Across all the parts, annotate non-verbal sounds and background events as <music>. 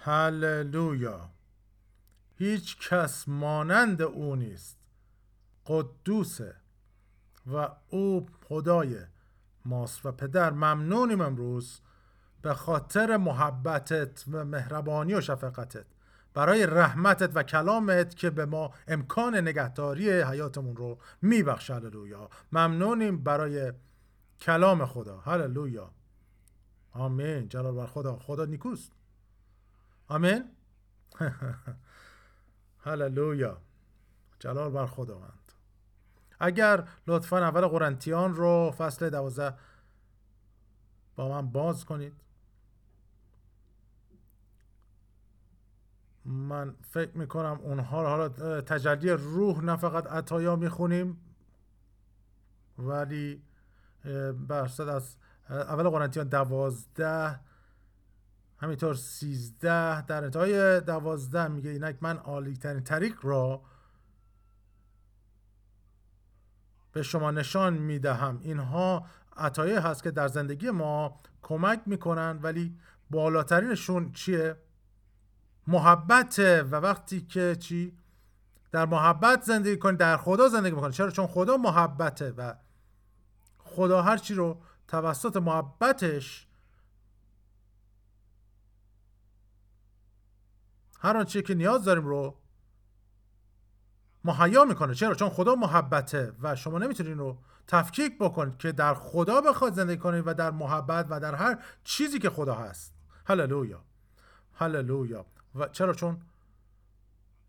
هللویا. هیچ کس مانند او نیست. قدوسه و او خدای ماست و پدر ممنونیم امروز به خاطر محبتت و مهربانی و شفقتت. برای رحمتت و کلامت که به ما امکان نگهداری حیاتمون رو میبخش. هللویا. ممنونیم برای کلام خدا. هللویا. آمین. جلال بر خدا. خدا نیکوست. آمین؟ <laughs> هللویا. جلال بر خداوند. اگر لطفا اول قرنتیان رو فصل دوازده با من باز کنید. من فکر می‌کنم اونها رو حالا تجلی روح نه فقط عطایا می‌خونیم ولی برصد از اول قرنتیان دوازده همینطور سیزده در انتهای دوازده میگه اینک من عالی ترین طریق را به شما نشان می‌دهم. اینها عطایه هست که در زندگی ما کمک می‌کنن ولی بالاترینشون چیه؟ محبت و وقتی که چی؟ در محبت زندگی کنید در خدا زندگی می‌کنید چرا؟ چون خدا محبته و خدا هر چی رو توسط محبتش هر آنچه که نیاز داریم رو مهیا می‌کنه. چرا؟ چون خدا محبته و شما نمی‌تونید رو تفکیک بکنید که در خدا بخواد زندگی کنید و در محبت و در هر چیزی که خدا هست. هللویا. هللویا. و چرا؟ چون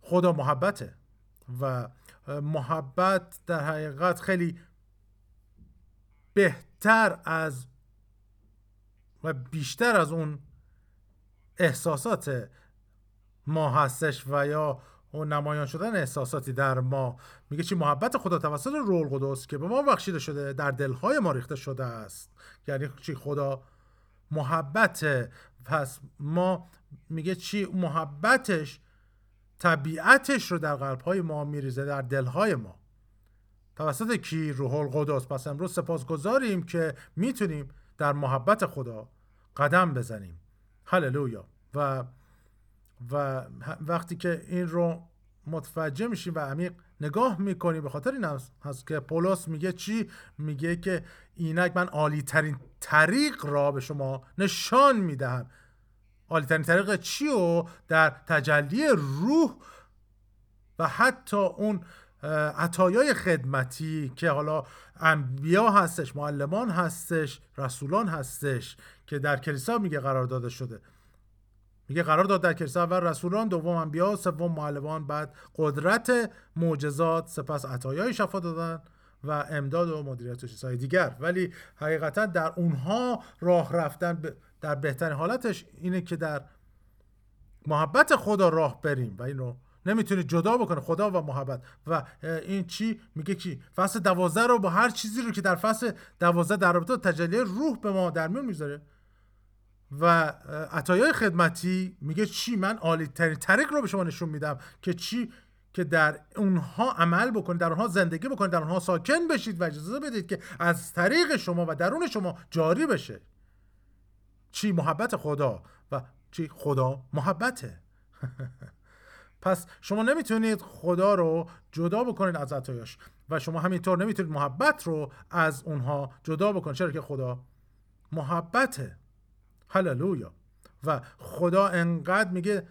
خدا محبته و محبت در حقیقت خیلی بهتر از و بیشتر از اون احساسات ما هستش و یا اون نمایان شدن احساساتی در ما. میگه چی؟ محبت خدا توسط روح القدس که به ما بخشیده شده در دلهای ما ریخته شده است. یعنی چی؟ خدا محبت پس ما میگه چی؟ محبتش طبیعتش رو در قلبهای ما میریزه در دلهای ما. توسط کی؟ روح القدس. پس امروز سپاس گذاریم که می‌تونیم در محبت خدا قدم بزنیم. هللویا. و و وقتی که این رو متوجه میشیم و عمیق نگاه می‌کنیم به خاطر این هست که پولس میگه چی؟ میگه که اینک من عالی ترین طریق را به شما نشان می‌دهم. عالی ترین طریق چی و؟ در تجلی روح و حتی اون عطایای خدمتی که حالا انبیا هستش معلمان هستش رسولان هستش که در کلیسا میگه قرار داده شده. میگه قرار داد در کلیسا اول رسولان دوم انبیا سوم معلمان بعد قدرت معجزات سپس عطایای شفا دادن و امداد و مدیریت و چیزهای دیگر. ولی حقیقتا در اونها راه رفتن در بهترین حالتش اینه که در محبت خدا راه بریم و اینو نمی‌تونه جدا بکنه خدا و محبت. و این چی؟ میگه کی؟ فصل دوازده رو با هر چیزی رو که در فصل دوازده در رابطه تجلی روح به ما در میون می‌ذاره و عطایای خدمتی میگه چی؟ من عالی ترین طریق رو به شما نشون میدم که چی؟ که در اونها عمل بکنید در اونها زندگی بکنید در اونها ساکن بشید و اجازه بدید که از طریق شما و درون شما جاری بشه. چی؟ محبت خدا و چی؟ خدا محبته. <laughs> پس شما نمی‌تونید خدا رو جدا بکنید از عطایاش و شما همینطور نمی‌تونید محبت رو از اونها جدا بکنید. چرا که خدا محبته. هللویا. و خدا انقدر میگه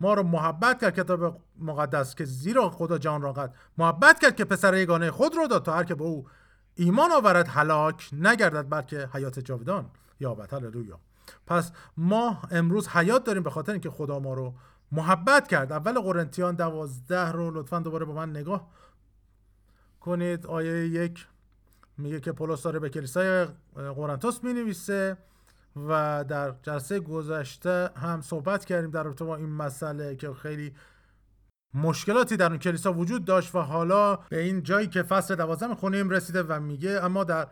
ما رو محبت کرد کتاب مقدس که زیرا خدا جان را قد محبت کرد که پسر یگانه خود رو داد تا هر که به او ایمان آورد هلاک نگردد بلکه حیات جاودان یابد. هللویا. پس ما امروز حیات داریم به خاطر اینکه خدا ما رو محبت کرد. اول قرنتیان دوازده رو لطفا دوباره با من نگاه کنید. آیه یک میگه که پولس داره به کلیسای قرنتوس می نویسه و در جلسه گذشته هم صحبت کردیم در رابطه با این مسئله که خیلی مشکلاتی در اون کلیسا وجود داشت و حالا به این جایی که فصل دوازده می‌خونیم رسیده و میگه اما در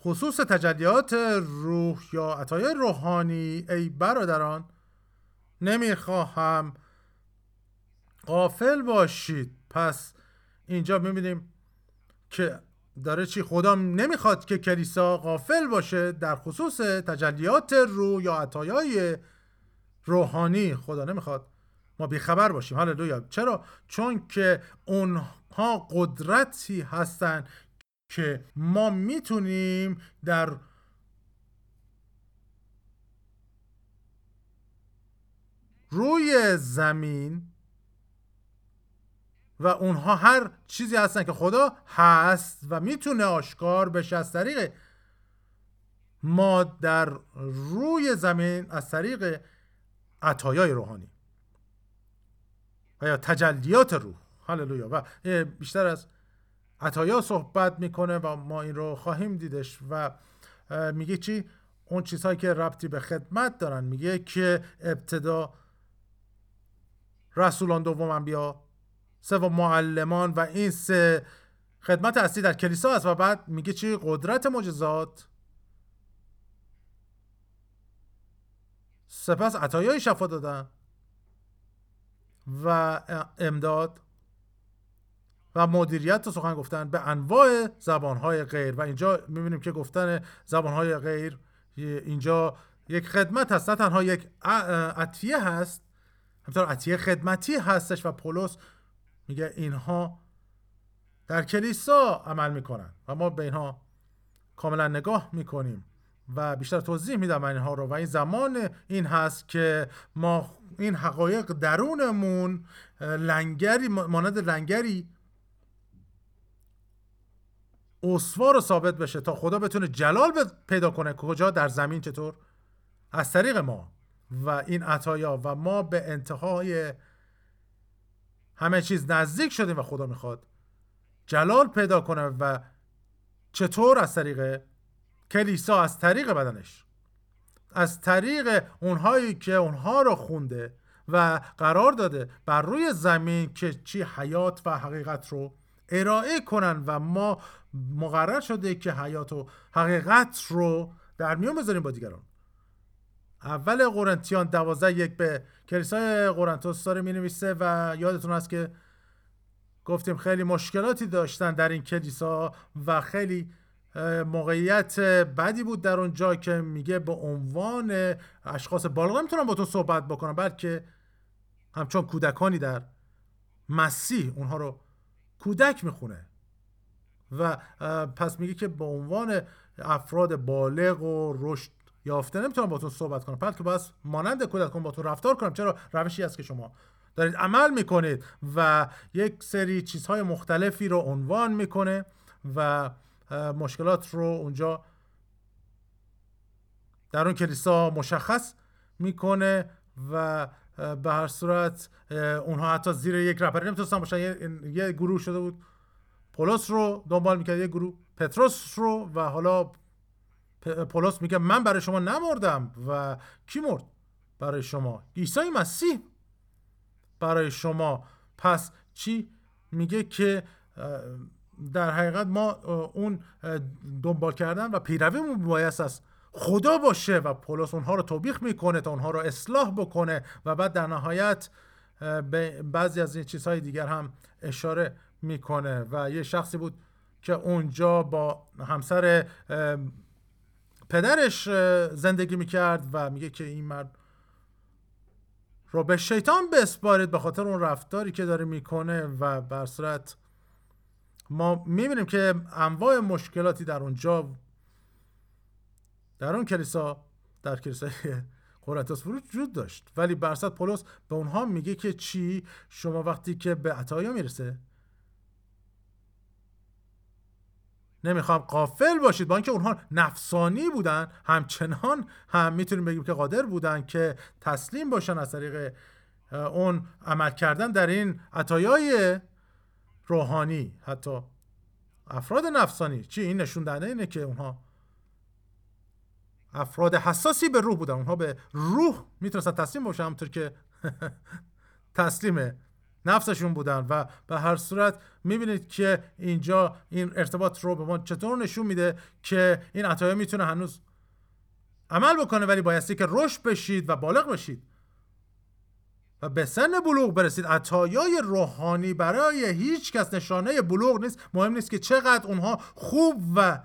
خصوص تجلیات روح یا عطای روحانی ای برادران نمی‌خواهم قافل باشید. پس اینجا می‌بینیم که داره چی؟ خدا نمی‌خواد که کلیسا غافل باشه در خصوص تجلیات روح یا عطایای روحانی. خدا نمی‌خواد ما بیخبر باشیم. هللویا. چرا؟ چون که اونها قدرتی هستن که ما می‌تونیم در روی زمین و اونها هر چیزی هستن که خدا هست و می‌تونه آشکار بشه از طریق ما در روی زمین از طریق عطایای روحانی و یا تجلیات روح. هللویا. و بیشتر از عطایا صحبت می‌کنه و ما این رو خواهیم دیدش و میگه چی؟ اون چیزهایی که ربطی به خدمت دارن. میگه که ابتدا رسولان دوم انبیا سوم معلمان و این سه خدمت اصلی در کلیسا است و بعد میگه چی؟ قدرت معجزات. سپس عطایای شفا دادن و امداد و مدیریت و سخن گفتن به انواع زبانهای غیر. و اینجا می‌بینیم که گفتن زبانهای غیر اینجا یک خدمت هست. نه تنها یک عطیه هست همطور عطیه خدمتی هستش و پولس میگه اینها در کلیسا عمل می‌کنن و ما به اینها کاملا نگاه می‌کنیم و بیشتر توضیح میدم اینها رو. و این زمان این هست که ما این حقایق درونمون لنگری مانند لنگری اسوار و ثابت بشه تا خدا بتونه جلال پیدا کنه کجا در زمین چطور؟ از طریق ما. و این عطایا و ما به انتهای همه چیز نزدیک شدیم و خدا می‌خواد جلال پیدا کنه و چطور از طریق کلیسا از طریق بدنش از طریق اونهایی که اونها رو خونده و قرار داده بر روی زمین که چی حیات و حقیقت رو ارائه کنن و ما مقرر شده که حیات و حقیقت رو در میان بذاریم با دیگران. اول قرنتیان دوازده یک به کلیسای قرنتوس داره می نویسه و یادتون هست که گفتیم خیلی مشکلاتی داشتن در این کلیسا و خیلی موقعیت بدی بود در اونجا که میگه به عنوان اشخاص بالغ نمی‌تونم با تو صحبت بکنم بلکه همچون کودکانی در مسیح اونها رو کودک می‌خونه. و پس میگه که به عنوان افراد بالغ و رشد یافته نمی‌تونم باتون صحبت کنم. بلکه باید مانند کودکان باتون رفتار کنم. چرا؟ روشی است که شما دارید عمل می‌کنید و یک سری چیزهای مختلفی رو عنوان می‌کنه و مشکلات رو اونجا در اون کلیسا مشخص می‌کنه و به هر صورت اونها حتی زیر یک رپری نمی‌تونستن باشن. یه گروه شده بود. پولس رو دنبال می‌کرد یه گروه. پتروس رو و حالا پولس میگه من برای شما نمردم و کی مرد؟ برای شما. عیسی مسیح. برای شما. پس چی میگه که در حقیقت ما اون دنبال کردن و پیرویمون بایست است خدا باشه و پولس اونها رو توبیخ می‌کنه تا اونها رو اصلاح بکنه و بعد در نهایت به بعضی از این چیزهای دیگر هم اشاره می‌کنه. و یه شخصی بود که اونجا با همسر پدرش زندگی می‌کرد و میگه که این مرد رو به شیطان بسپارید به خاطر اون رفتاری که داره می‌کنه و بر صورت ما می‌بینیم که انواع مشکلاتی در اونجا در اون کلیسا در کلیسای <laughs> قرنتوس وجود داشت. ولی برصد پولس به اونها میگه که چی؟ شما وقتی که به عطایا می‌رسه نمی‌خوام قافل باشید. با اینکه اونها نفسانی بودن همچنان هم می‌تونیم بگیم که قادر بودن که تسلیم باشن از طریق اون عمل کردن در این عطایای روحانی. حتی افراد نفسانی. چی؟ این نشون دهنده اینه که اونها افراد حساسی به روح بودن. اونها به روح می‌تونستن تسلیم باشن همونطور که <laughs> تسلیم نفسشون بودن و به هر صورت می‌بینید که اینجا این ارتباط رو به ما چطور نشون میده که این عطایه می‌تونه هنوز عمل بکنه ولی بایستی که رشد بشید و بالغ بشید. و به سن بلوغ برسید. عطایای روحانی برای هیچ کس نشانه بلوغ نیست. مهم نیست که چقدر اونها خوب و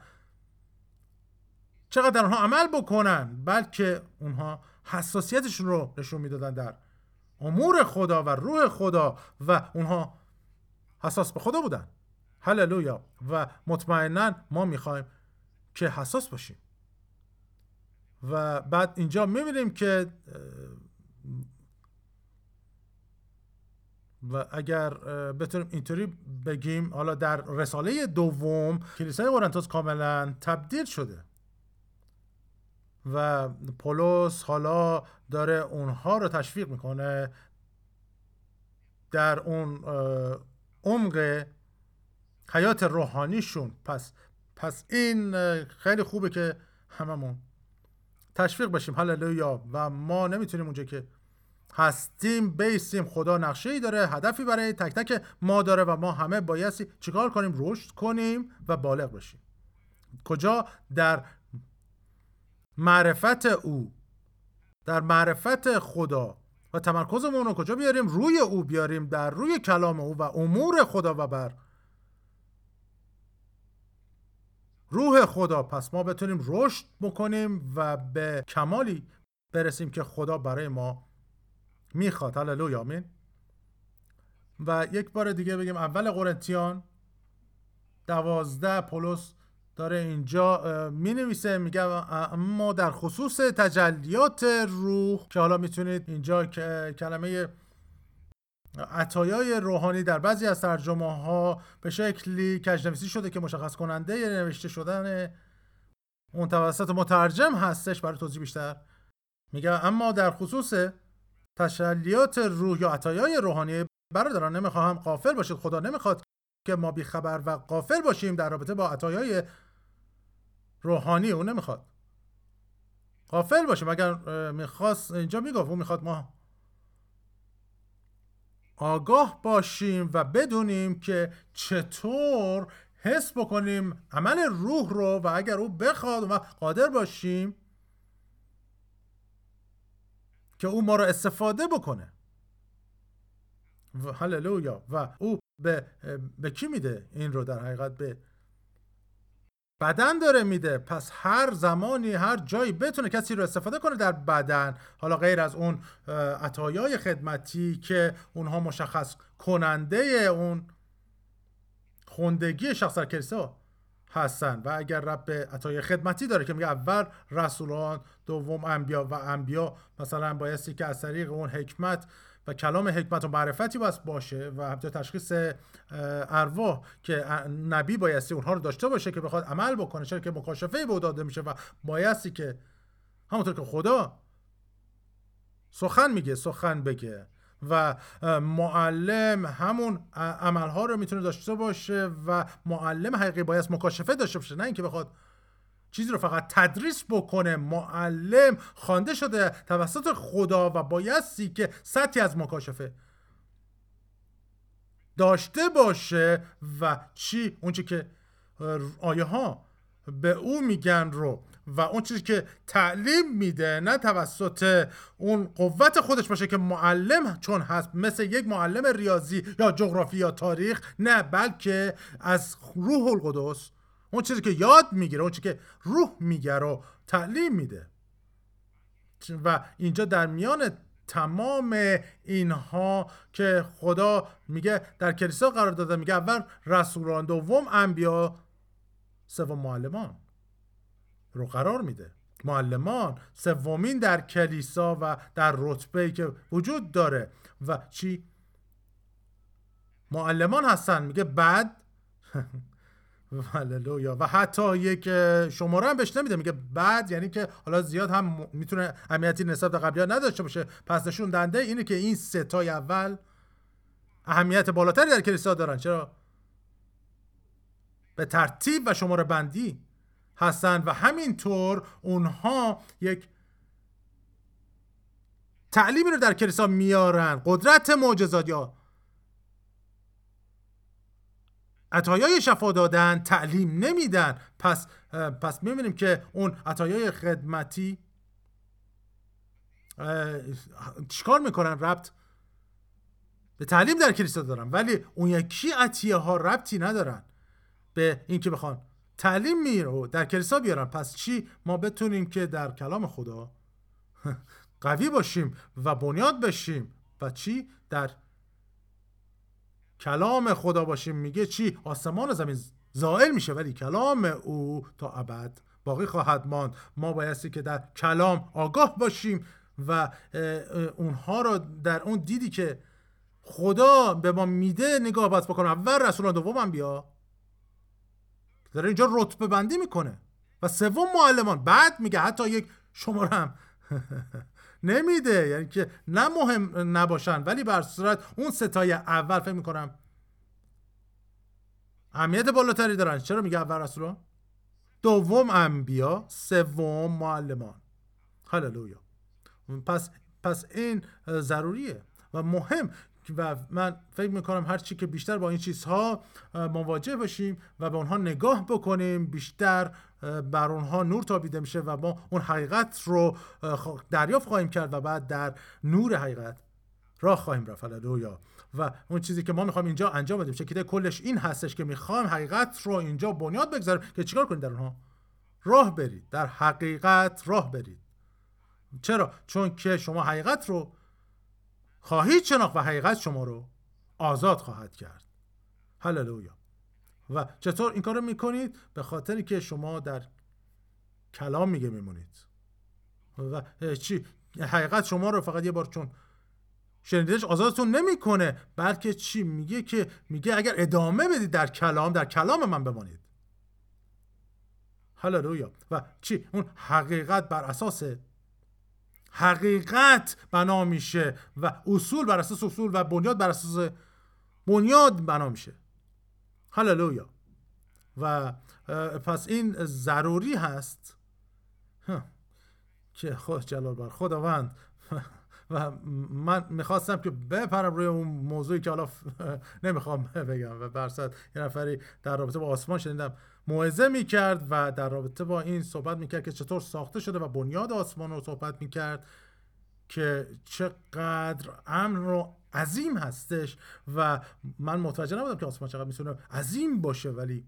چقدر اونها عمل بکنن بلکه اونها حساسیتشون رو نشون می‌دادن در امور خدا و روح خدا و اونها حساس به خدا بودن. هللویا. و مطمئنا ما می‌خوایم که حساس باشیم. و بعد اینجا می‌بینیم که و اگر بتونیم اینطوری بگیم حالا در رساله دوم کلیسای قرنتوس کاملا تبدیل شده. و پولس حالا داره اونها رو تشویق می‌کنه در اون عمق حیات روحانیشون. پس پس این خیلی خوبه که هممون تشویق بشیم. هللویا. و ما نمی‌تونیم اونجا که هستیم بیسیم. خدا نقشه ای داره هدفی برای تک تک ما داره و ما همه بایستی چیکار کنیم؟ رشد کنیم و بالغ بشیم. کجا؟ در معرفت او. در معرفت خدا. و تمرکزمون رو کجا بیاریم؟ روی او بیاریم در روی کلام او و امور خدا و بر. روح خدا. پس ما بتونیم رشد بکنیم و به کمالی برسیم که خدا برای ما می‌خواد. هللویا. آمین. و یک بار دیگه بگیم اول قرنتیان دوازده پولس داره اینجا می نویسه میگه اما در خصوص تجلیات روح که حالا می‌تونید اینجا کلمه عطایای روحانی در بعضی از ترجمه ها به شکلی کجنویسی شده که مشخص کننده نوشته شدن اون توسط مترجم هستش برای توضیح بیشتر. میگه اما در خصوص تشلیات روح یا عطایای روحانی برادران نمی‌خواهم قافل باشید. خدا نمی‌خواد که ما بیخبر و قافل باشیم در رابطه با عطایای روحانی اون نمی‌خواد. قافل باشیم اگر می‌خواست اینجا می‌گفت اون می‌خواد ما آگاه باشیم و بدونیم که چطور حس بکنیم عمل روح رو و اگر او بخواد و قادر باشیم که او ما رو استفاده بکنه. و هللویا. و او به, به کی میده این رو در حقیقت؟ به بدن داره میده. پس هر زمانی هر جایی بتونه کسی رو استفاده کنه در بدن. حالا غیر از اون عطایای خدمتی که اونها مشخص کننده اون خوندگی شخص در هستن. و اگر رب عطای خدمتی داره که میگه اول رسولان دوم انبیا و انبیا مثلا بایستی که از طریق اون حکمت و کلام حکمت و معرفتی باید باشه و همچنین تشخیص ارواح که نبی بایستی اونها رو داشته باشه که بخواد عمل بکنه چرا که مکاشفه به داده میشه و بایستی که همونطور که خدا سخن میگه سخن بگه و معلم همون عملها رو می‌تونه داشته باشه و معلم حقیقی باید مکاشفه داشته باشه نه اینکه بخواد چیزی رو فقط تدریس بکنه معلم خوانده شده توسط خدا و بایستی که سطحی از مکاشفه داشته باشه و چی؟ اونچه که آیه ها به او میگن رو و اون چیزی که تعلیم میده نه توسط اون قوت خودش باشه که معلم چون هست مثل یک معلم ریاضی یا جغرافی یا تاریخ نه بلکه از روح القدس. اون چیزی که یاد می‌گیره اون چیزی که روح میگه رو تعلیم میده. و اینجا در میان تمام اینها که خدا میگه در کلیسا قرار داده میگه اول رسولان دوم انبیا سوم معلمان رو قرار میده. معلمان سومین در کلیسا و در رتبه که وجود داره. و چی؟ معلمان هستن. میگه بعد؟ <laughs> هللویا. و حتی یک شماره هم بهش نمیده. میگه بعد یعنی که حالا زیاد هم می‌تونه اهمیتی نسبت به قبلی نداشته باشه. پس نشون دنده اینه که این ستای اول اهمیت بالاتری در کلیسا دارن. چرا؟ به ترتیب و شماره بندی هستن و همینطور اونها یک تعلیمی رو در کلیسا میارن. قدرت معجزات یا عطایای شفا دادن تعلیم نمیدن. پس پس می‌بینیم که اون عطایای خدمتی چیکار می‌کنن؟ ربط به تعلیم در کلیسا دارن. ولی اون یکی عطیه ها ربطی ندارن به اینکه بخوان تعلیم می رو در کلیسا بیارن. پس چی؟ ما بتونیم که در کلام خدا <laughs> قوی باشیم و بنیاد بشیم. و چی؟ در کلام خدا باشیم میگه چی؟ آسمان و زمین زائل میشه ولی کلام او تا ابد باقی خواهد ماند. ما بایستی که در کلام آگاه باشیم و اونها رو در اون دیدی که خدا به ما میده نگاه باید بکنم اول رسولان دوم بیا. داره اینجا رتبه بندی می‌کنه. و سوم معلمان. بعد میگه حتی یک شماره هم <laughs> نمیده. یعنی که نه مهم نباشن ولی بر صورت اون ستای اول فکر می‌کنم اهمیت بالاتری دارن. چرا میگه اول رسولان دوم انبیا سوم معلمان. هللویا. پس پس این ضروریه و مهم و من فکر می‌کنم هر چی که بیشتر با این چیزها مواجه باشیم و به اونها نگاه بکنیم بیشتر بر اونها نور تابیده میشه و ما اون حقیقت رو دریافت خواهیم کرد و بعد در نور حقیقت راه خواهیم رفت. هللویا و اون چیزی که ما می‌خوایم اینجا انجام بدیم شکل کلش این هستش که می‌خوایم حقیقت رو اینجا بنیاد بگذاریم که چیکار کنید در اونها؟ راه برید. در حقیقت راه برید. چرا؟ چون که شما حقیقت رو خواهید شناخت و حقیقت شما رو آزاد خواهد کرد. هللویا و چطور این کار رو می‌کنید؟ به خاطری که شما در کلام میگه میمونید. و چی؟ حقیقت شما رو فقط یه بار چون شنیدش آزادتون نمی‌کنه بلکه چی میگه که میگه اگر ادامه بدید در کلام در کلام من بمانید. هللویا. و چی؟ اون حقیقت بر اساس حقیقت بنا میشه و اصول بر اساس اصول و بنیاد بر اساس بنیاد بنا میشه. هللویا و پس این ضروری هست. که خود جلال بر خداوند. <laughs> و من می‌خواستم که بپرم روی اون موضوعی که حالا <laughs> نمی‌خوام بگم. و برصد یه نفری در رابطه با آسمان شنیدم موعظه می‌کرد و در رابطه با این صحبت می‌کرد که چطور ساخته شده و بنیاد آسمان رو صحبت می‌کرد که چقدر امن رو عظیم هستش و من متوجه نبودم که آسمان چقدر می‌تونه عظیم باشه ولی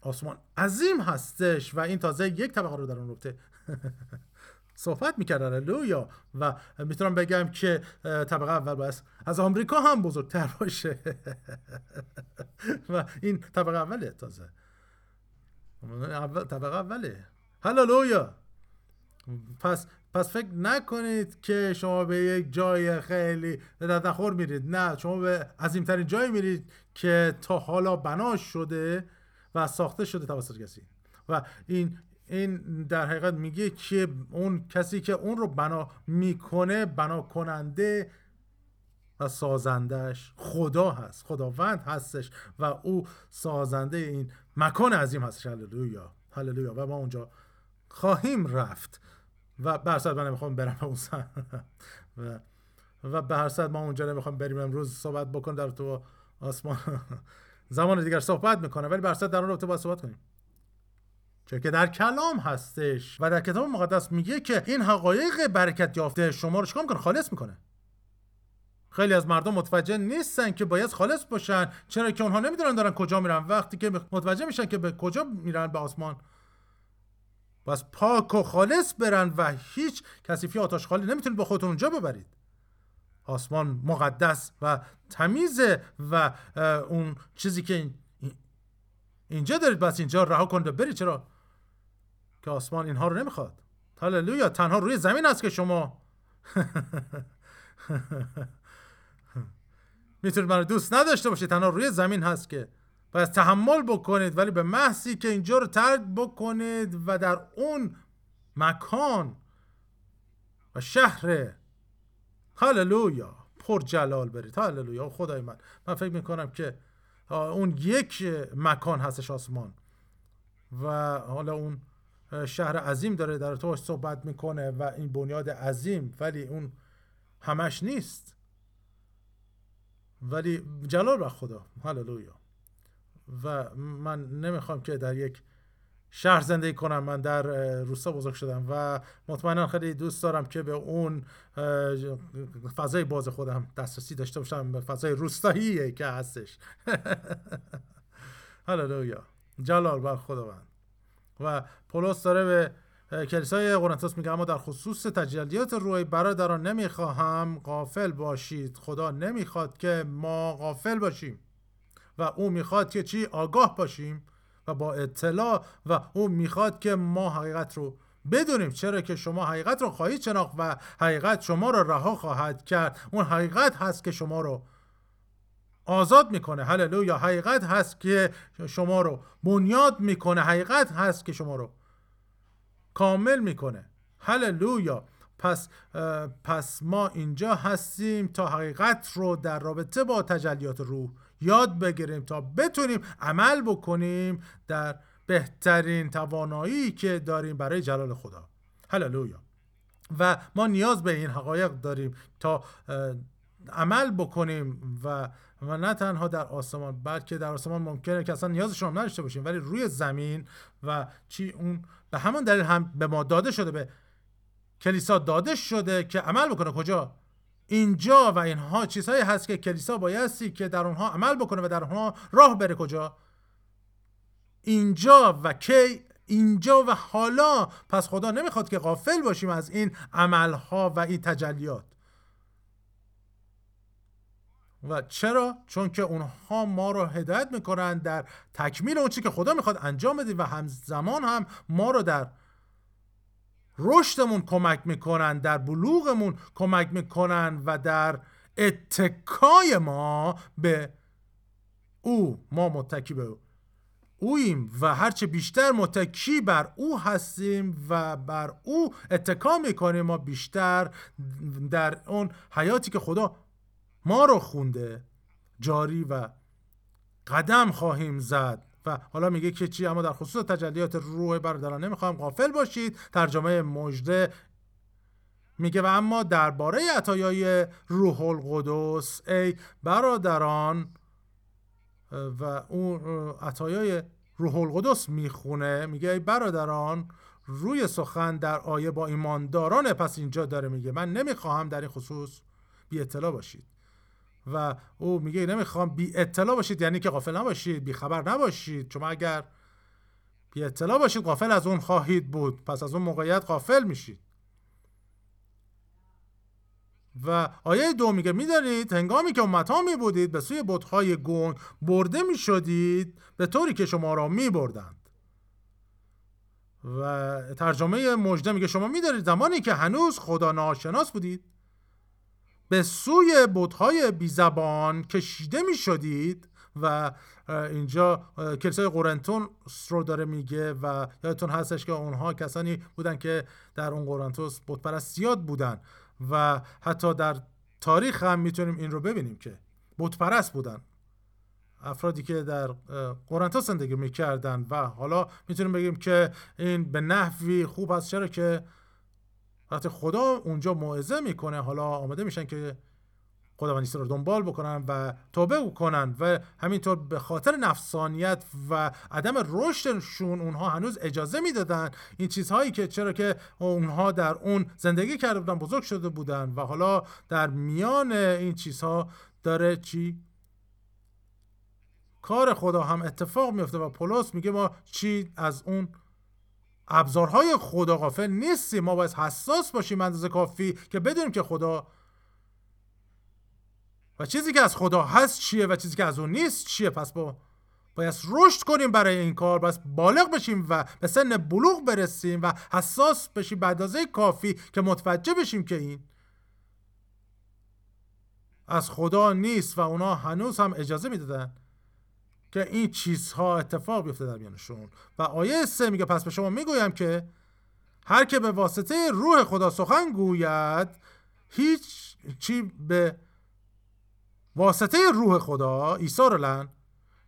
آسمان عظیم هستش و این تازه یک طبقه رو در اون رابطه <laughs> صحبت می‌کردن هللویا. و می‌تونم بگم که طبقه اول باید از آمریکا هم بزرگتر باشه. <laughs> و این طبقه اوله تازه. اول طبقه اوله. هللویا. پس پس فکر نکنید که شما به یک جای خیلی در نخور میرید. نه شما به عظیمترین جایی میرید که تا حالا بنا شده و ساخته شده توسط کسی. و این این در حقیقت میگه که اون کسی که اون رو بنا می‌کنه بنا کننده و سازندش خدا هست خداوند هستش و او سازنده این مکان عظیم هستش هللویا هللویا. و ما اونجا خواهیم رفت. و به هر من نمی‌خوام برم اون و و به هر ما اونجا نمی‌خوام بریم امروز صحبت بکن در تو آسمان. زمان دیگر صحبت می‌کنه ولی به در اون رابطه باید صحبت کنیم. چون که در کلام هستش و در کتاب مقدس میگه که این حقایق برکت یافته شما رو چیکار می‌کنه؟ خالص می‌کنه. خیلی از مردم متوجه نیستن که باید خالص باشن چرا که اونها نمی‌دونن دارن کجا میرن. وقتی که متوجه میشن که به کجا میرن به آسمان. بس پاک و خالص برن و هیچ کثیفی آتش خالی نمی‌تونید با خودتون اونجا ببرید. آسمان مقدس و تمیزه و اون چیزی که اینجا دارید بس اینجا رها کنید و برید. چرا؟ که آسمان اینها رو نمی‌خواد. هللویا تنها روی زمین است که شما. <laughs> می‌تونید من دوست نداشته باشید. تنها روی زمین هست که باید تحمل بکنید ولی به محضی که اینجا رو ترک بکنید و در اون مکان و شهر هللویا پر جلال برید. هللویا خدای من. من فکر می‌کنم که اون یک مکان هستش آسمان و حالا اون شهر عظیم داره در تو صحبت می‌کنه و این بنیاد عظیم ولی اون همش نیست. ولی جلال بر خدا. هللویا و من نمی‌خوام که در یک شهر زندگی کنم. من در روستا بزرگ شدم و مطمئنا خیلی دوست دارم که به اون فضای باز خودم دسترسی داشته باشم. به فضای روستاییه که هستش. <laughs> هللویا. جلال بر خداوند. و پولس داره به کلیسای قرنتوس میگه اما در خصوص تجلیات روی برادران نمی‌خواهم غافل باشید. خدا نمی‌خواد که ما غافل باشیم. و او می‌خواد که چی؟ آگاه باشیم و با اطلاع و او می‌خواد که ما حقیقت رو بدونیم. چرا که شما حقیقت رو خواهید شناخت و حقیقت شما رو رها خواهد کرد. اون حقیقت هست که شما رو آزاد می‌کنه. هللویا. حقیقت هست که شما رو بنیاد می‌کنه. حقیقت هست که شما رو کامل می‌کنه. هللویا. پس پس ما اینجا هستیم تا حقیقت رو در رابطه با تجلیات روح یاد بگیریم تا بتونیم عمل بکنیم در بهترین توانایی که داریم برای جلال خدا. هللویا. و ما نیاز به این حقایق داریم تا عمل بکنیم و و نه تنها در آسمان بلکه در آسمان ممکنه که اصلا نیازش هم نداشته باشیم ولی روی زمین و چی اون به همان دلیل هم به ما داده شده به کلیسا داده شده که عمل بکنه. کجا؟ اینجا و اینها چیزهایی هست که کلیسا بایستی که در اونها عمل بکنه و در اونها راه بره. کجا؟ اینجا و کی؟ اینجا و حالا. پس خدا نمی‌خواد که غافل باشیم از این عملها و این تجلیات. و چرا؟ چون که اونها ما رو هدایت می‌کنن در تکمیل اون چی که خدا می‌خواد انجام بدیم و همزمان هم ما رو در رشدمون کمک می‌کنن در بلوغمون کمک می‌کنن و در اتکای ما به او ما متکی به اویم و هرچه بیشتر متکی بر او هستیم و بر او اتکا می‌کنیم ما بیشتر در اون حیاتی که خدا ما رو خونده جاری و قدم خواهیم زد. حالا میگه که چی اما در خصوص تجلیات روح برادران نمی‌خوام غافل باشید. ترجمه مجده میگه و اما درباره عطایای روح القدس ای برادران و اون عطایای روح القدس می‌خونه. میگه ای برادران روی سخن در آیه با ایمانداران پس اینجا داره میگه من نمی‌خواهم در این خصوص بی اطلاع باشید. و او میگه نمی‌خوام بی اطلاع باشید یعنی که غافل نباشید بی خبر نباشید. شما اگر بی اطلاع باشید غافل از اون خواهید بود. پس از اون موقعیت غافل میشید. و آیه دو میگه می‌دانید هنگامی که امتها می بودید به سوی بتهای گنگ برده می شدید به طوری که شما را می بردند و ترجمه مجده میگه شما می‌دانید زمانی که هنوز خدا ناشناس بودید به سوی بودهای بی زبان کشیده می شدید و اینجا کلیسای قرنتون رو داره میگه و یادتون هستش که اونها کسانی بودن که در اون قرنتوس بودپرست زیاد بودن و حتی در تاریخ هم می‌تونیم این رو ببینیم که بودپرست بودن. افرادی که در قرنتوس زندگی می‌کردن و حالا می‌تونیم بگیم که این به نحوی خوب هست. چرا که وقتی خدا اونجا موعظه می‌کنه حالا آماده میشن که خداوند رو دنبال بکنن و توبه کنن و همینطور به خاطر نفسانیت و عدم رشدشون اونها هنوز اجازه می‌دادن. این چیزهایی که چرا که اونها در اون زندگی کرده بودن بزرگ شده بودن و حالا در میان این چیزها داره چی؟ کار خدا هم اتفاق میفته و پولس میگه ما چی از اون ابزارهای خدا غافل نیستیم ما باید حساس باشیم اندازه کافی که بدونیم که خدا و چیزی که از خدا هست چیه و چیزی که از اون نیست چیه. پس با باید رشد کنیم برای این کار. بس بالغ بشیم و به سن بلوغ برسیم و حساس بشیم به اندازه کافی که متوجه بشیم که این از خدا نیست و اونا هنوز هم اجازه می‌دادن. که این چیزها اتفاق بیفته در میانشون. و آیه سه میگه پس به شما می‌گویم که هر که به واسطه روح خدا سخن گوید هیچ چی به واسطه روح خدا عیسی رو لن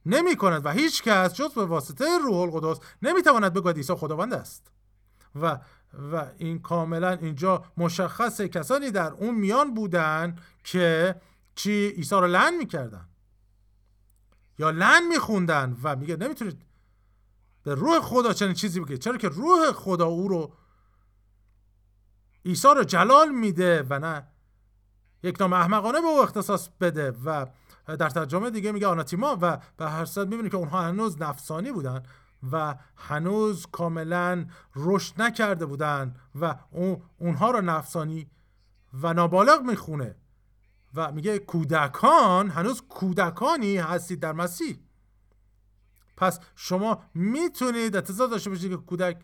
نمی کند و هیچ کس جز به واسطه روح القدس نمی‌تواند بگوید عیسی خداوند است. و و این کاملا اینجا مشخص کسانی در اون میان بودن که چی عیسی رو لن می‌کردن. یا لن میخوندن و میگه نمی‌تونید به روح خدا چنین چیزی بگید. چرا که روح خدا او رو عیسی رو جلال میده و نه یک نام احمقانه به او اختصاص بده و در ترجمه دیگه میگه آناتیما و به هر صورت می‌بینی که اونها هنوز نفسانی بودن و هنوز کاملا رشد نکرده بودن و اون اونها رو نفسانی و نابالغ می‌خونه. و میگه کودکان هنوز کودکانی هستید در مسیح. پس شما می‌تونید انتظار داشته باشید که کودک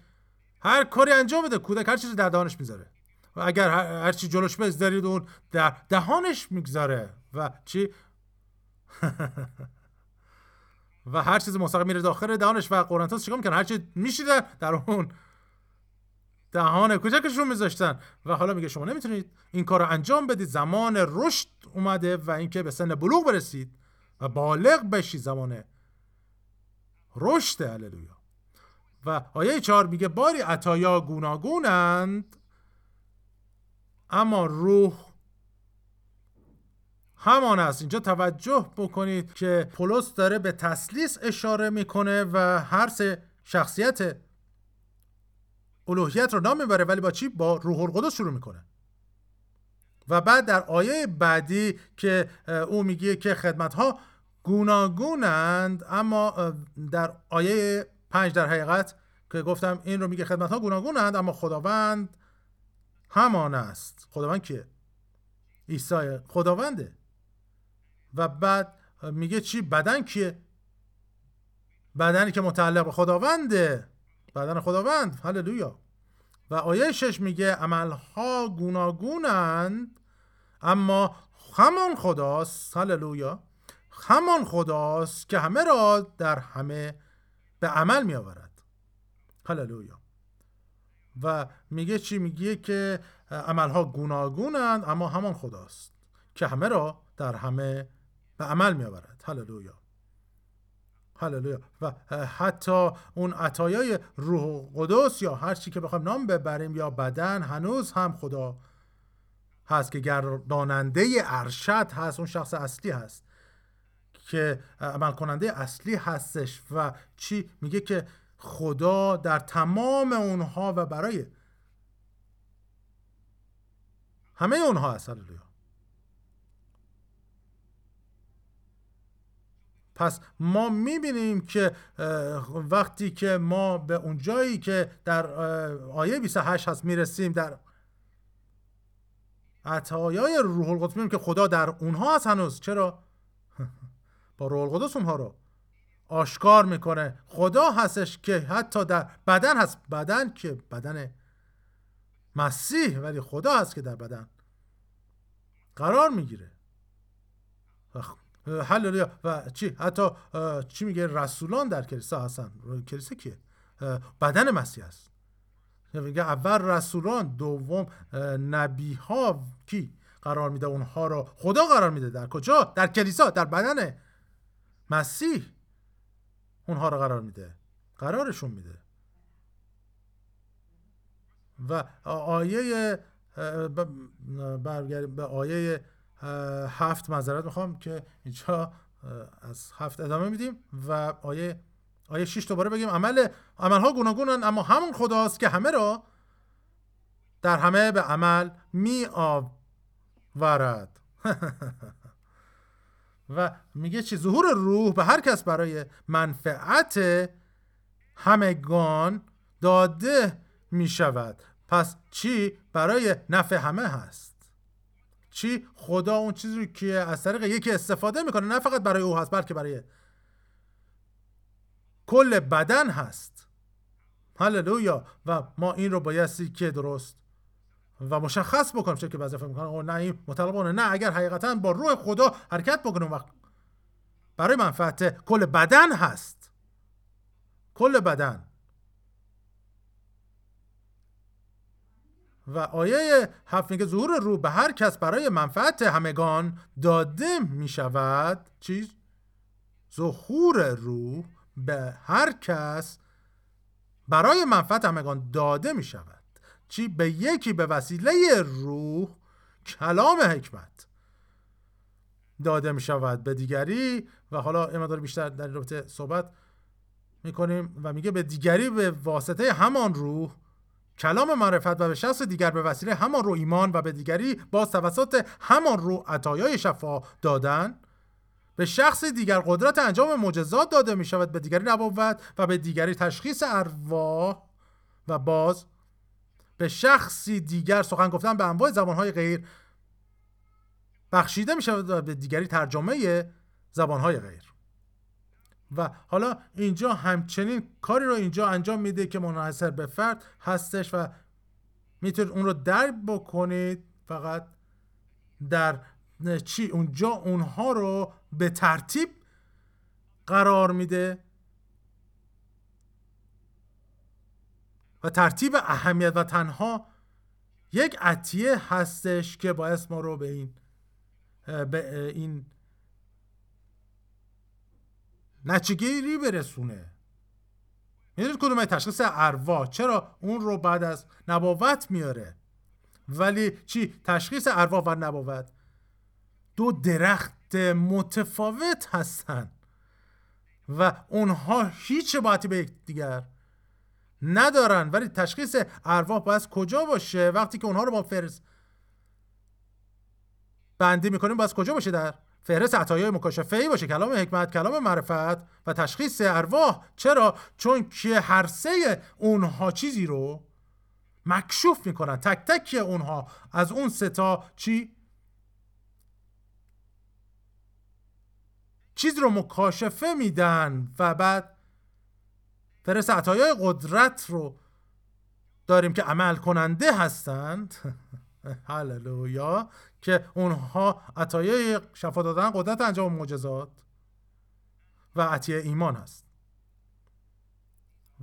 هر کاری انجام بده کودک هر چیزی در دهانش می‌ذاره. و اگر هر چی جلوش بذارید اون در دهانش می‌گذاره. و چی؟ <laughs> و هر چیز مستقیم میره داخل دهانش و قرنطاس چیکار می‌کنن هر چی میشیدن در اون دهان کوچکشون میذاشتن. و حالا میگه شما نمی‌تونید این کار رو انجام بدید. زمان رشد اومده و اینکه به سن بلوغ برسید و بالغ بشی زمان رشد هللویا. و آیه چهار میگه باری عطایا گوناگونند اما روح همان است. اینجا توجه بکنید که پولس داره به تسلیس اشاره می‌کنه و هر سه شخصیت الوهیت رو نام می‌بره ولی با چی؟ با روح القدس شروع می‌کنه. و بعد در آیه بعدی که او میگه که خدمت ها گوناگونند اما در آیه پنج در حقیقت که گفتم این رو میگه خدمت ها گوناگونند اما خداوند همان است. خداوند کیه؟ عیسی خداونده. و بعد میگه چی؟ بدن کیه؟ بدنی که متعلق به خداونده. بدن خداوند. هللویا. و آیه شش میگه عملها گوناگونند اما همان خداست هللویا همان خداست که همه را در همه به عمل می آورد هللویا. و میگه چی؟ میگه که عملها گوناگونند اما همان خداست که همه را در همه به عمل می آورد هللویا. هللویا. و حتی اون عطایای روح قدس یا هر چی که بخوام نام ببریم یا بدن هنوز هم خدا هست که گرداننده ارشد هست اون شخص اصلی هست که عمل کننده اصلی هستش و چی میگه که خدا در تمام اونها و برای همه اونها هست. هللویا. پس ما می‌بینیم که وقتی که ما به اون جایی که در آیه 28 هست می‌رسیم در عطایای روح القدس می‌بینیم که خدا در اونها هست هنوز. چرا؟ <laughs> با روح القدس اونها رو آشکار می‌کنه. خدا هستش که حتی در بدن هست. بدن که بدن مسیح ولی خدا هست که در بدن قرار می‌گیره. هللویا و چی? حتی چی میگه؟ رسولان در کلیسا هستن. کلیسا کیه؟ بدن مسیح است. میگه اول رسولان دوم نبی ها کی قرار میده اونها رو خدا قرار میده. در کجا؟ در کلیسا در بدن مسیح اونها رو قرار میده. قرارشون میده. و آیه برگردیم به آیه هفت معذرت می‌خوام که اینجا از هفت ادامه میدیم و آیه آیه 6 دوباره بگیم. عمل عملها گوناگونن اما همون خداست که همه را در همه به عمل می آورد <laughs> و میگه چی؟ ظهور روح به هر کس برای منفعت همگان داده می شود پس چی برای نفع همه هست؟ چی؟ خدا اون چیزی که از طریق یکی استفاده می‌کنه نه فقط برای او هست بلکه برای کل بدن هست. هللویا. و ما این رو بایستی که درست و مشخص بکنیم چه که بعضی فکر می‌کنن. نه این مطلب نه. اگر حقیقتا با روح خدا حرکت بکنیم وقت. برای منفعت کل بدن هست. کل بدن. و آیه هفت میگه ظهور روح به هر کس برای منفعت همگان داده می شود چیز؟ ظهور روح به هر کس برای منفعت همگان داده می شود چی؟ به یکی به وسیله روح کلام حکمت داده می شود به دیگری. و حالا یه مدار بیشتر در رابطه صحبت می‌کنیم و میگه به دیگری به واسطه همان روح کلام معرفت و به شخص دیگر به وسیله همان رو ایمان و به دیگری باز توسط همان رو عطایای شفا دادن؟ به شخص دیگر قدرت انجام معجزات داده می شود به دیگری نبوت و به دیگری تشخیص ارواح. و باز به شخصی دیگر سخن گفتن به انواع زبانهای غیر بخشیده می شود و به دیگری ترجمه زبانهای غیر. و حالا اینجا همچنین کاری رو اینجا انجام میده که منحصر به فرد هستش و می‌تونید اون رو درک بکنید. فقط در چی؟ اونجا اونها رو به ترتیب قرار میده و ترتیب اهمیت و تنها یک عطیه هستش که باعث ما رو به این به این نچگیری برسونه. می‌دونید کدوم تشخیص ارواح چرا اون رو بعد از نبوت میاره؟ ولی چی؟ تشخیص ارواح و نبوت دو درخت متفاوت هستن. و اونها هیچ باتی به دیگر ندارن. ولی تشخیص ارواح باید کجا باشه؟ وقتی که اونها رو با فرز بندی می‌کنیم باید کجا باشه در؟ فهرست عطایای مکاشفه ای باشه. کلام حکمت کلام معرفت و تشخیص ارواح. چرا؟ چون که هر سه اونها چیزی رو مکشوف می‌کنن. تک تک اونها. از اون ستا چی؟ چیز رو مکاشفه میدن و بعد فرست عطایای قدرت رو داریم که عمل کننده هستند. <laughs> هللویا. که اونها عطایای شفا دادن قدرت انجام معجزات و عطیه ایمان هست.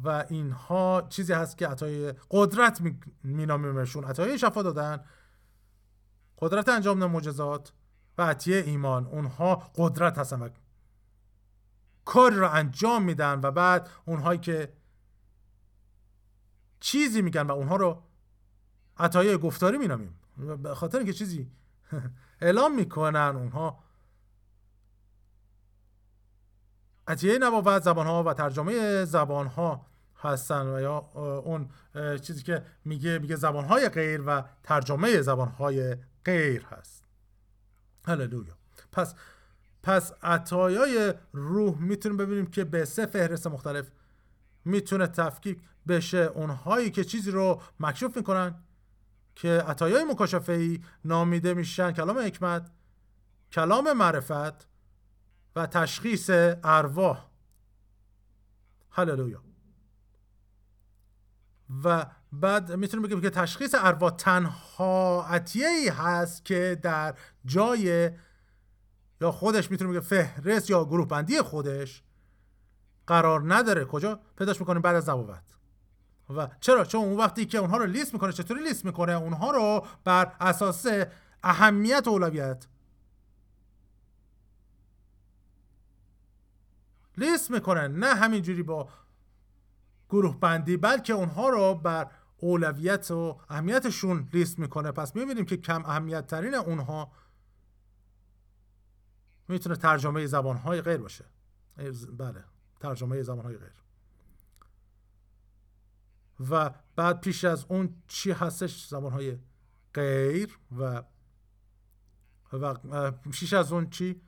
و اینها چیزی هست که عطای قدرت مینامیمشون. عطای شفا دادن قدرت انجام معجزات و عطیه ایمان. اونها قدرت هستن و کار رو انجام میدن و بعد اونهایی که چیزی میگن و اونها رو عطایه گفتاری مینامیم. به خاطر اینکه چیزی <laughs> اعلام می‌کنن اونها. عطیه نبوت زبان ها و ترجمه زبان ها هستن و یا اون چیزی که میگه میگه زبان های غیر و ترجمه زبان های غیر هست. هللویا. پس پس عطایای روح می‌تونیم ببینیم که به سه فهرست مختلف می‌تونه تفکیک بشه. اونهایی که چیزی رو مکشوف می‌کنن که عطایای مکاشفه ای نامیده میشن. کلام حکمت کلام معرفت و تشخیص ارواح. هللویا. و بعد می‌تونیم بگیم که تشخیص ارواح تنها عطیه ای هست که در جای یا خودش می‌تونه بگه فهرست یا گروه بندی خودش قرار نداره. کجا؟ پیداش می‌کنیم بعد از نبوت. و چرا؟ چون اون وقتی که اونها رو لیست می‌کنه چطوری لیست می‌کنه؟ اونها رو بر اساس اهمیت اولویت. لیست می‌کنه نه همینجوری با گروه بندی بلکه اونها رو بر اولویت و اهمیتشون لیست می‌کنه. پس می‌بینیم که کم اهمیت ترین اونها می‌تونه ترجمه زبانهای غیر باشه. بله ترجمه زبانهای غیر. و بعد پیش از اون چی هستش زبانهای غیر و و پیش از اون چی؟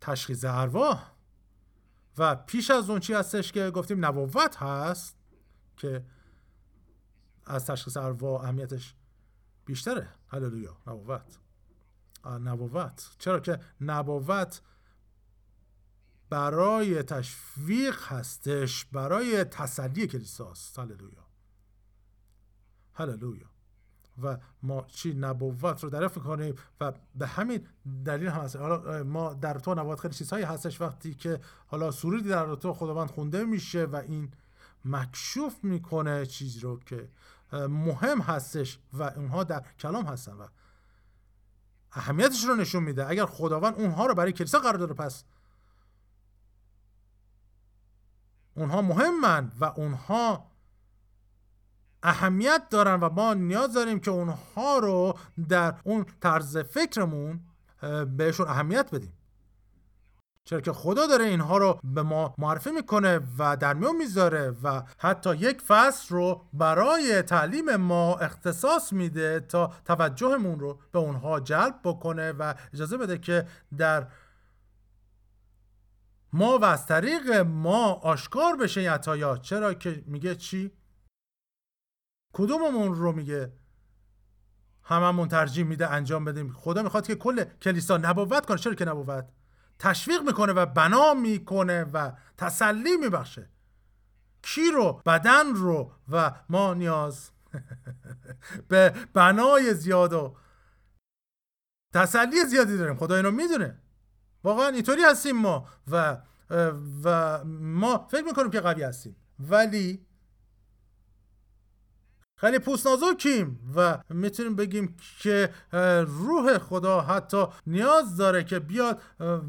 تشخیص ارواح. و پیش از اون چی هستش که گفتیم نبوت هست که از تشخیص ارواح اهمیتش بیشتره. هللویا. نبوت. نبوت. چرا که نبوت برای تشویق هستش برای تسلی کلیساست. هللویا. هللویا. و ما چی نبوت رو دریافت کنیم و به همین دلیل هم هست. حالا ما در تو نبوت خیلی چیزهایی هستش وقتی که حالا سرودی در تو خداوند خونده میشه و این مکشوف می‌کنه چیزی رو که مهم هستش و اونها در کلام هستن و اهمیتش رو نشون میده. اگر خداوند اونها رو برای کلیسا قرار داره پس اونها مهمن و اونها اهمیت دارن و ما نیاز داریم که اونها رو در اون طرز فکرمون بهشون اهمیت بدیم. چرا که خدا داره اینها رو به ما معرفی می‌کنه و در میون می‌ذاره و حتی یک فصل رو برای تعلیم ما اختصاص میده تا توجهمون رو به اونها جلب بکنه و اجازه بده که در ما و از طریق ما آشکار بشه این عطایا. چرا که میگه چی؟ کدوممون رو میگه؟ هممون ترجیح میده انجام بدیم. خدا می‌خواد که کل کلیسا نبوت کنه. چرا که نبوت؟ تشویق می‌کنه و بنا می‌کنه و تسلی میبخشه. کی رو؟ بدن رو و ما نیاز <laughs> به بنای زیاد و تسلی زیادی داریم. خدا اینو می‌دونه. واقعا اینطوری هستیم ما و و ما فکر می‌کنیم که قوی هستیم. ولی خیلی پوست نازکیم و می‌تونیم بگیم که روح خدا حتی نیاز داره که بیاد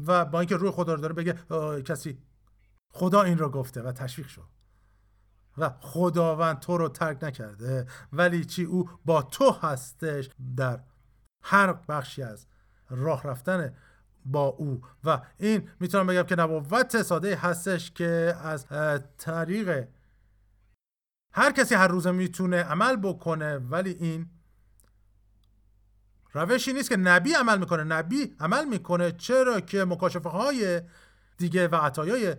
و با اینکه روح خدا رو داره بگه کسی خدا این رو گفته و تشویق شد. و خداوند تو رو ترک نکرده ولی چی؟ او با تو هستش در هر بخشی از راه رفتن با او. و این می‌تونم بگم که نبوت ساده هستش که از طریق هر کسی هر روزه می‌تونه عمل بکنه ولی این روشی نیست که نبی عمل می‌کنه. نبی عمل می‌کنه. چرا که مکاشفه های دیگه و عطایای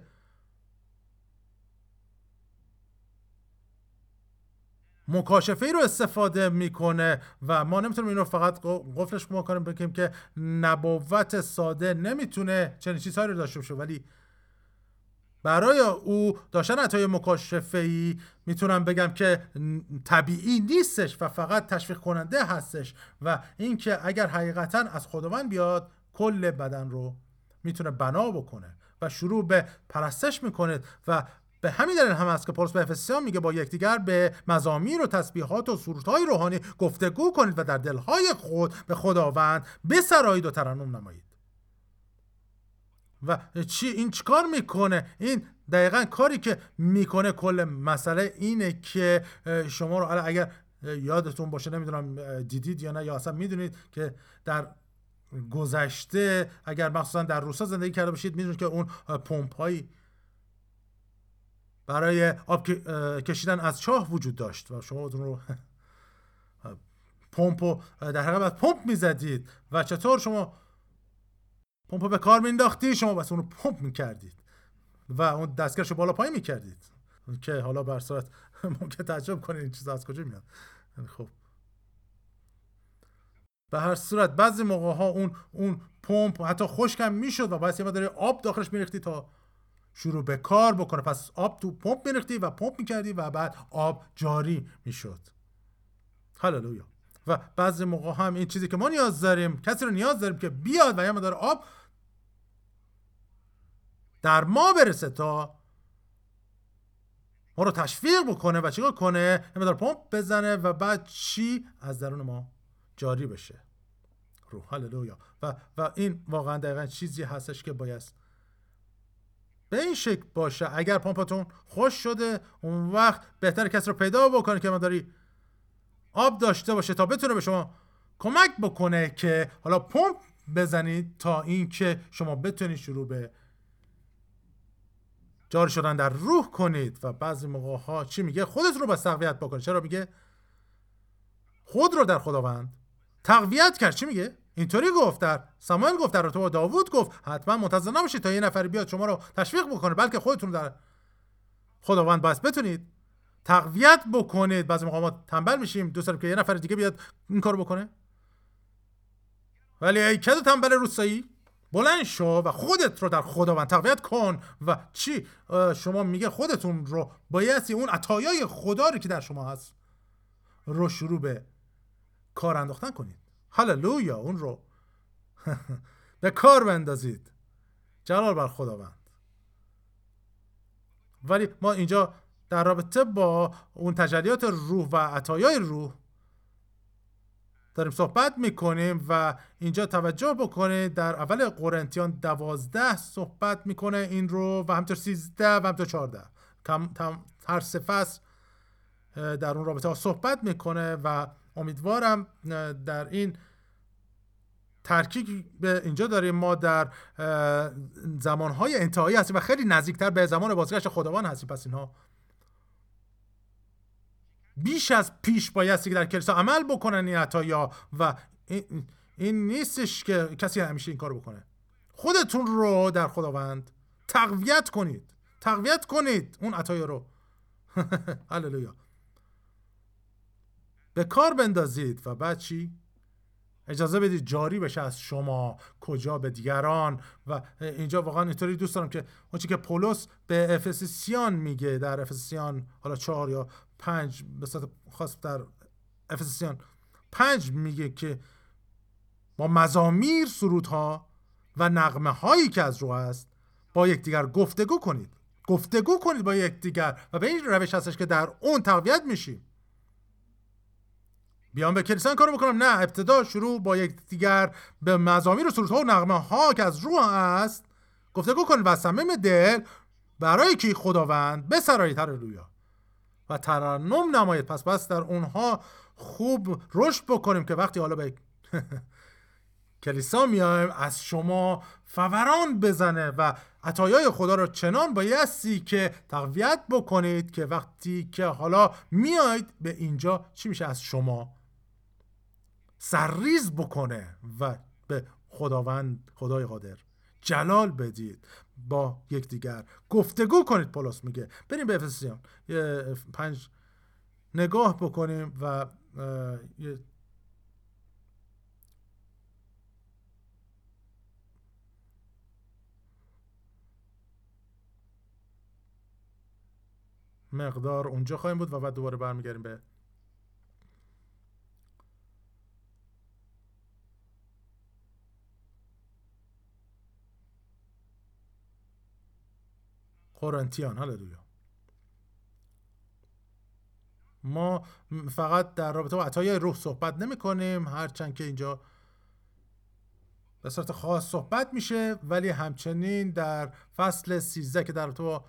مکاشفه ای رو استفاده می‌کنه و ما نمی‌تونیم این رو فقط قفلش کنیم بگیم که نبوت ساده نمی‌تونه چنین چیزهایی رو داشته باشه. ولی برای او داشتن عطای مکاشفه ای می‌تونم بگم که طبیعی نیستش و فقط تشویق کننده هستش و اینکه اگر حقیقتا از خداوند بیاد کل بدن رو می‌تونه بنا بکنه و شروع به پرستش می‌کنه و به همین دلیل هم است که پولس به افسیان میگه با یکدیگر به مزامیر و تسبیحات و سرودهای روحانی گفتگو کنید و در دلهای خود به خداوند بسرایید و ترنم نمایید. و چی؟ این چیکار می‌کنه؟ این دقیقا کاری که می‌کنه کل مسئله اینه که شما رو اگر یادتون باشه نمی‌دونم دیدید یا نه یا اصلا می‌دونید که در گذشته اگر مخصوصا در روسا زندگی کرده باشید می‌دونید که اون پمپ برای آب کشیدن از چاه وجود داشت و شما اون رو <laughs> پمپ در حقیقت پمپ می‌زدید و چطور شما پمپ به کار مینداختی شما بس اون رو پمپ می‌کردید و اون دستگرش بالا پایین می‌کردید. که حالا بر صورت <laughs> ممکن تعجب کنید این چیزا از کجا میاد. خب. به هر صورت بعضی موقع ها اون اون پمپ حتی خشکم می‌شد و باید یه داره آب داخلش میریختی تا شروع به کار بکنه. پس آب تو پمپ میریختی و پمپ می‌کردی و بعد آب جاری می‌شد. هللویا. و بعضی موقع هم این چیزی که ما نیاز داریم کسی رو نیاز داریم که بیاد و یه مدار آب در ما برسه تا ما رو تشویق بکنه و چیکار کنه؟ یه مدار پمپ بزنه و بعد چی؟ از درون ما جاری بشه. روح. هللویا. و و این واقعا دقیقا چیزی هستش که باید به این شکل باشه. اگر پمپتون خوش شده اون وقت بهتر کسی رو پیدا بکنه که مداری آب داشته باشه تا بتونه به شما کمک بکنه که حالا پمپ بزنید تا اینکه شما بتونید شروع به جاری شدن در روح کنید. و بعضی موقع ها چی میگه؟ خودت رو بس تقویت بکنید چرا میگه؟ خود رو در خداوند تقویت کرد. چی میگه؟ اینطوری گفت در ساموئل گفت در تو داوود گفت حتما منتظر نباشید تا یه نفر بیاد شما رو تشویق بکنه بلکه خودتون در خداوند بس بتونید تقویت بکنید. بعضی ما تنبل میشیم دوست داریم که یه نفر دیگه بیاد این کارو بکنه. ولی ای کدو تنبل روسایی بلند شو و خودت رو در خداوند تقویت کن و چی؟ شما میگه خودتون رو بایستی اون عطایای خدا رو که در شما هست رو شروع به کار انداختن کنید. هللویا اون رو. <laughs> به کار بندازید. جلال بر خداوند. ولی ما اینجا در رابطه با اون تجلیات روح و عطایای روح داریم صحبت می‌کنیم و اینجا توجه بکنید. در اول قرنتیان دوازده صحبت می‌کنه این رو و همطور سیزده و همطور چارده هر فصل در اون رابطه ها صحبت می‌کنه و امیدوارم در این ترکیب به اینجا داریم. ما در زمانهای انتهایی هستیم و خیلی نزدیکتر به زمان بازگشت خداوند هستیم. پس اینها بیش از پیش بایستی که در کلیسا عمل بکنن این عطایا و این, نیستش که کسی همیشه این کار بکنه. خودتون رو در خداوند تقویت کنید. تقویت کنید اون عطایا رو. <laughs> هللویا. به کار بندازید. و بعد چی؟ اجازه بدید جاری بشه از شما کجا به دیگران. و اینجا واقعا اینطوری دوست دارم که اون که پولس به افسیسیان میگه در افسیان حالا چهار یا پنج به صورت خاص در افسیان پنج میگه که با مزامیر سرودها و نغمه هایی که از رو هست با یکدیگر گفتگو کنید. گفتگو کنید با یکدیگر. و به این روش هستش که در اون تقویت میشیم. بیان به کلیسان کارو بکنم. نه ابتدا شروع با یکدیگر به مزامیر و سرودها و نغمه ها که از روح هست گفتگو کنید و صمیم دل برای کی خداوند بسرایید هللویا و ترنم نمایید پس پس در اونها خوب رشد بکنیم که وقتی حالا به <laughs> کلیسا میایم از شما فوران بزنه و عطایای خدا رو چنان بایستی که تقویت بکنید که وقتی که حالا میاید به اینجا چی میشه؟ از شما سرریز بکنه و به خداوند خدای قادر جلال بدید. با یکدیگر گفتگو کنید پولس میگه. بریم به افسیان. پنج نگاه بکنیم و مقدار اونجا خواهیم بود و بعد دوباره برمیگردیم به قرنتیان هللویا. ما فقط در رابطه با عطای روح صحبت نمی کنیم هرچند که اینجا به صورت خاص صحبت میشه ولی همچنین در فصل 13 که در رابطه با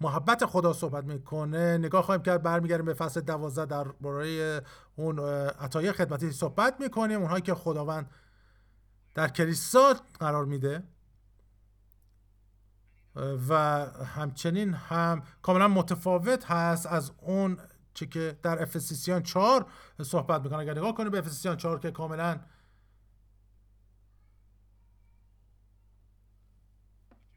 محبت خدا صحبت می‌کنه نگاه خواهیم کرد برمیگردیم به فصل 12 در برای اون عطای خدمتی صحبت می‌کنیم اونهایی که خداوند در کلیسا قرار میده. و همچنین هم کاملا متفاوت هست از اون چه که در افسیسیان 4 صحبت می‌کنه. اگر نگاه کنید به افسیسیان 4 که کاملا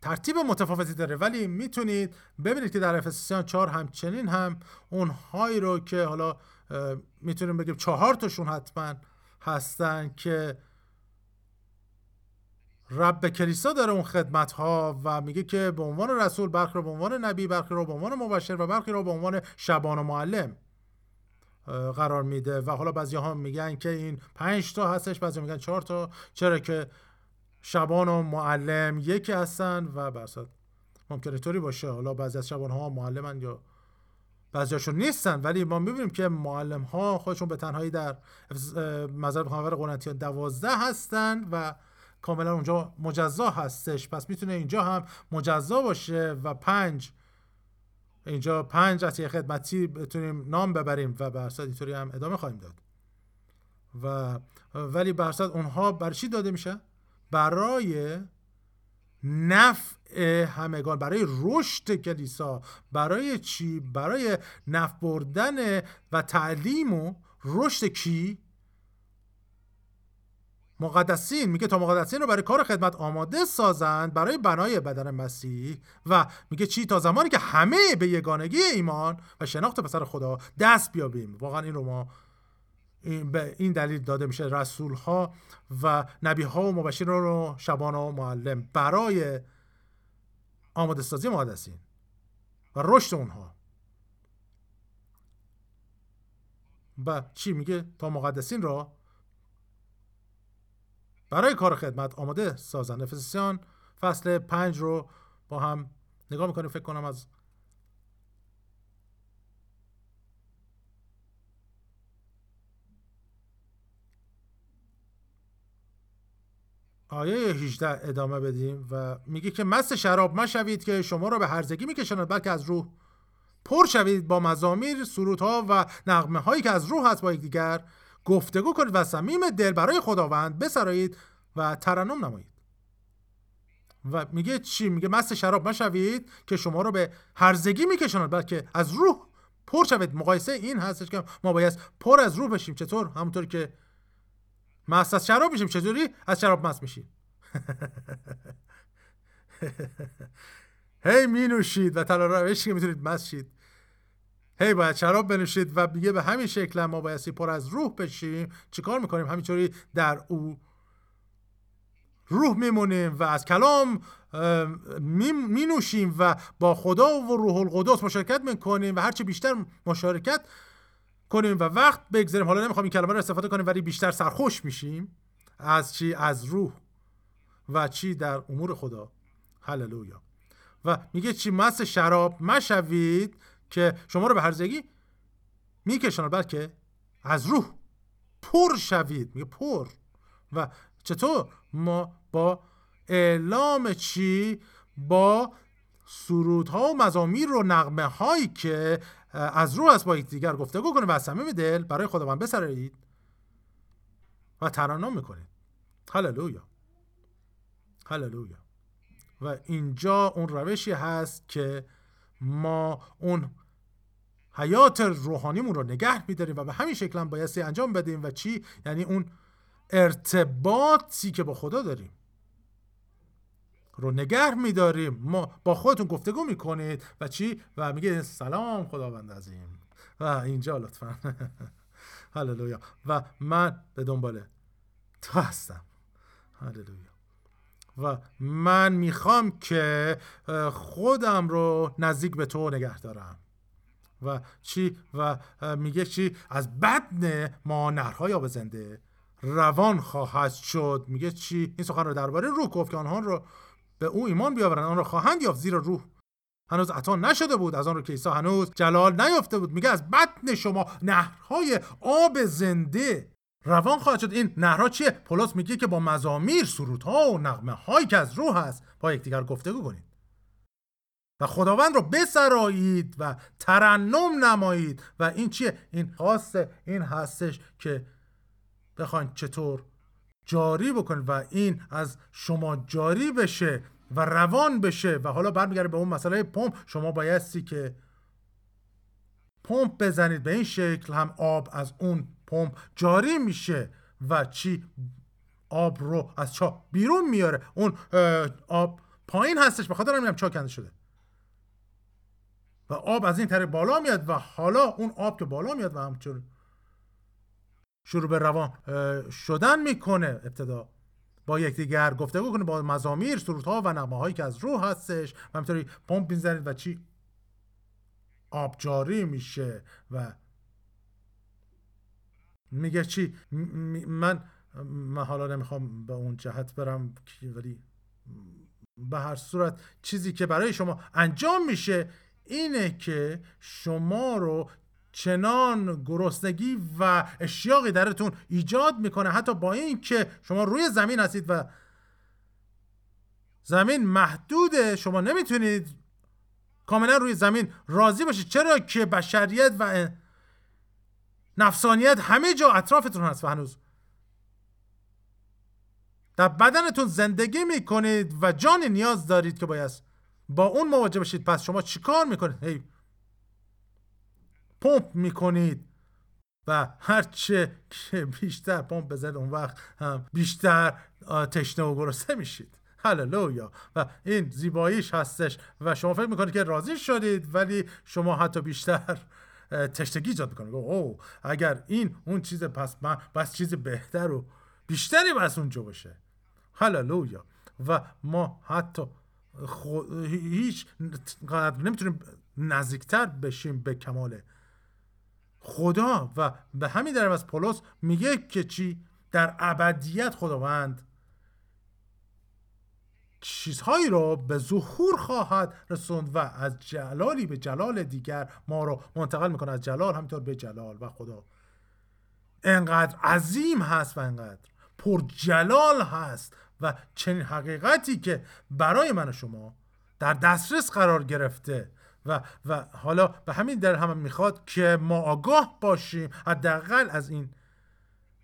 ترتیب متفاوتی داره. ولی می‌تونید ببینید که در افسیسیان 4 همچنین هم اونهایی رو که حالا می‌تونیم بگیم چهار تاشون حتما هستن که رب کلیسا داره اون خدمت ها و میگه که به عنوان رسول برخی رو به عنوان نبی برخی رو به عنوان مبشر و برخی رو به عنوان شبان و معلم قرار میده. و حالا بعضی ها میگن که این پنج تا هستش بعضی میگن چهار تا. چرا که شبان و معلم یکی هستن و بسات ممکنه طوری باشه. حالا بعضی از شبان ها معلمن یا بعضیاشون نیستن. ولی ما می‌بینیم که معلم ها خودشون به تنهایی در مذهب پیغمبر قرنتیان دوازده هستن و کاملا اونجا مجزا هستش. پس می‌تونه اینجا هم مجزا باشه و پنج اینجا پنج عطیه خدمتی بتونیم نام ببریم و به اینطوری هم ادامه خواهیم داد. و ولی به اونها بر چی داده میشه؟ برای نفع همگان برای رشد کلیسا. برای چی؟ برای نفع بردن و تعلیم و رشد کی؟ مقدسین میگه تا مقدسین رو برای کار خدمت آماده سازند برای بنای بدن مسیح و میگه چی؟ تا زمانی که همه به یگانگی ایمان و شناخت پسر خدا دست بیابیم. واقعا این رو ما این به این دلیل داده میشه رسول ها و نبی ها و مبشران رو شبان و معلم برای آماده سازی مقدسین و رشد اونها. و چی میگه؟ تا مقدسین را برای کار خدمت آماده سازن افسیان فصل پنج رو با هم نگاه می‌کنیم فکر کنم از آیه 18 ادامه بدیم و میگه که مست شراب مشوید که شما را به هرزگی میکشاند بلکه از روح پر شوید با مزامیر سرودها و نغمه هایی که از روح هست با یکدیگر. گفتگو کنید و صمیم دل برای خداوند بسرایید و ترنم نمایید. و میگه چی؟ میگه مست شراب مشوید که شما رو به هرزگی میکشاند بلکه از روح پر شوید. مقایسه این هستش که ما باید پر از روح بشیم. چطور؟ همونطور که مست از شراب میشیم. چطوری؟ از شراب مست میشیم. <laughs> هی می نوشید و تنها روشی که می‌تونید مست شید. هی باید شراب بنوشید و میگه به همین شکل ما بایستی پر از روح بشیم چیکار می‌کنیم؟ همینطوری در او روح میمونیم و از کلام می نوشیم و با خدا و روح القدس مشارکت می‌کنیم و هرچی بیشتر مشارکت کنیم و وقت بگذاریم. حالا نمی‌خوام این کلمه رو استفاده کنیم ولی بیشتر سرخوش میشیم از چی؟ از روح و چی در امور خدا. هللویا. و میگه چی؟ مست شراب مشوید. که شما رو به هرزگی میکشاند بلکه از روح پر شوید. میگه پر. و چطور؟ ما با اعلام چی؟ با سرودها و مزامیر و نغمه هایی که از روح از با دیگر گفتگو کنید و از صمیم دل برای خداوند بسرایید و ترانم می‌کنید. هللویا. هللویا. و اینجا اون روشی هست که ما اون حیات روحانیمون رو نگه میداریم و به همین شکل هم بایستی انجام بدیم و چی؟ یعنی اون ارتباطی که با خدا داریم رو نگه میداریم. ما با خودتون گفتگو می‌کنید و چی؟ و میگه سلام خداوند عظیم. و اینجا لطفا. <laughs> هللویا. و من به دنبال تو هستم. هللویا. و من می‌خوام که خودم رو نزدیک به تو نگه دارم. و چی؟ و میگه چی؟ از بدن ما نرهای آب زنده روان خواهد شد. میگه چی؟ این سخن رو درباره روح گفت که آنها رو به او ایمان بیاورند. آن را خواهند یافت زیرا روح. هنوز عطا نشده بود. از آن رو که عیسی هنوز جلال نیافته بود. میگه از بطن شما نهرهای آب زنده روان خواهد شد. این نهرها چیه؟ پولس میگه که با مزامیر سرودها و نغمه هایی که از روح هست. با یکدیگر گفتگو کنید. و خداوند رو بسرایید و ترنم نمایید. و این چیه؟ این خاص این هستش که بخواین چطور جاری بکنید و این از شما جاری بشه و روان بشه. و حالا برمیگرده به اون مسئله پمپ. شما بایستی که پمپ بزنید. به این شکل هم آب از اون پمپ جاری میشه و چی؟ آب رو از چا بیرون میاره. اون آب پایین هستش. بخاطر همین هم چا کنده شده. و آب از این طریق بالا میاد و حالا اون آب که بالا میاد و همچون شروع به روان شدن می‌کنه ابتدا. با یکدیگر گفتگو کنه با مزامیر سرودها و نغمه هایی که از روح هستش و همینطوری پمپ می‌زنید و چی؟ آب جاری میشه و میگه چی؟ من من حالا نمی‌خوام به اون جهت برم ولی به هر صورت چیزی که برای شما انجام میشه اینه که شما رو چنان گرسنگی و اشیاقی درتون ایجاد می‌کنه. حتی با این که شما روی زمین هستید و زمین محدوده شما نمی‌تونید کاملا روی زمین راضی باشید. چرا که بشریت و نفسانیت همه جا اطرافتون هست و هنوز. در بدنتون زندگی می‌کنید و جان نیاز دارید که باید با اون مواجه بشید. پس شما چیکار می‌کنید؟ هی. پمپ می‌کنید و هرچه که بیشتر پمپ بزنید اون وقت هم بیشتر تشنه و گرسنه میشید. هللویا. و این زیباییش هستش و شما فکر می‌کنید که راضی شدید ولی شما حتی بیشتر تشتگی ایجاد می‌کنه. او اگر این اون چیز پس من بس چیز بهتر و بیشتری بس اونجا باشه. هللویا. و ما حتی هیچ نمی‌تونیم نزدیکتر بشیم به کمال خدا. و به همین در از پولس میگه که چی؟ در ابدیت خداوند چیزهایی رو به ظهور خواهد رسوند و از جلالی به جلال دیگر ما رو منتقل می‌کنه از جلال همینطور به جلال و خدا. انقدر عظیم هست و انقدر پر جلال هست و چنین حقیقتی که برای من و شما در دسترس قرار گرفته و, و حالا به همین در هم می‌خواد که ما آگاه باشیم حداقل از این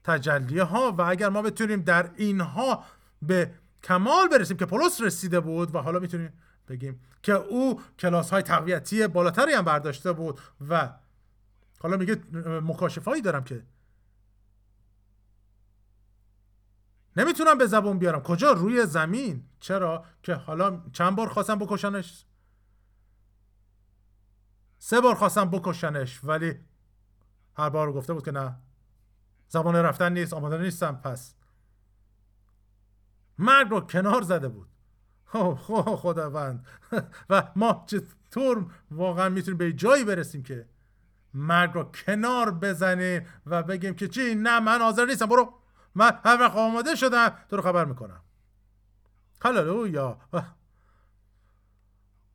تجلیه ها و اگر ما بتونیم در اینها به کمال برسیم که پولس رسیده بود و حالا می‌تونیم بگیم که او کلاس های تقویتی بالاتری هم برداشته بود و حالا میگه مکاشفایی دارم که نمی‌تونم به زبون بیارم. کجا؟ روی زمین. چرا؟ که حالا چند بار خواستم بکشنش؟ سه بار خواستم بکشنش ولی هر بار گفته بود که نه. زمان رفتن نیست آماده نیستم پس مرگ رو کنار زده بود. خب خداوند. <laughs> و ما چطور واقعا می‌تونیم به جایی برسیم که مرگ رو کنار بزنیم و بگیم که چی نه من حاضر نیستم برو. من هر وقت آماده شدم تو رو خبر می‌کنم. هللویا.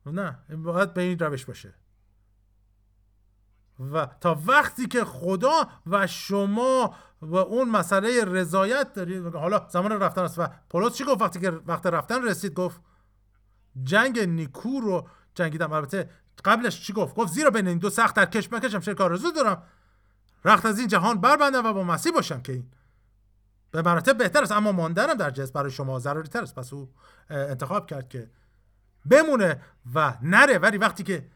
نه باید به این روش باشه. و تا وقتی که خدا و شما و اون مسئله رضایت دارید حالا زمان رفتن است و پولس چی گفت وقتی که وقت رفتن رسید؟ گفت جنگ نیکو رو جنگیدم. البته قبلش چی گفت؟ گفت زیرا بین این دو سخت در کش مکشم شرک آرزو دارم. رخت از این جهان بربندم و با مسیح باشم که این. به مراتب بهتر است اما ماندنم در جنس برای شما ضروری تر است. پس او انتخاب کرد که بمونه و نره. ولی وقتی که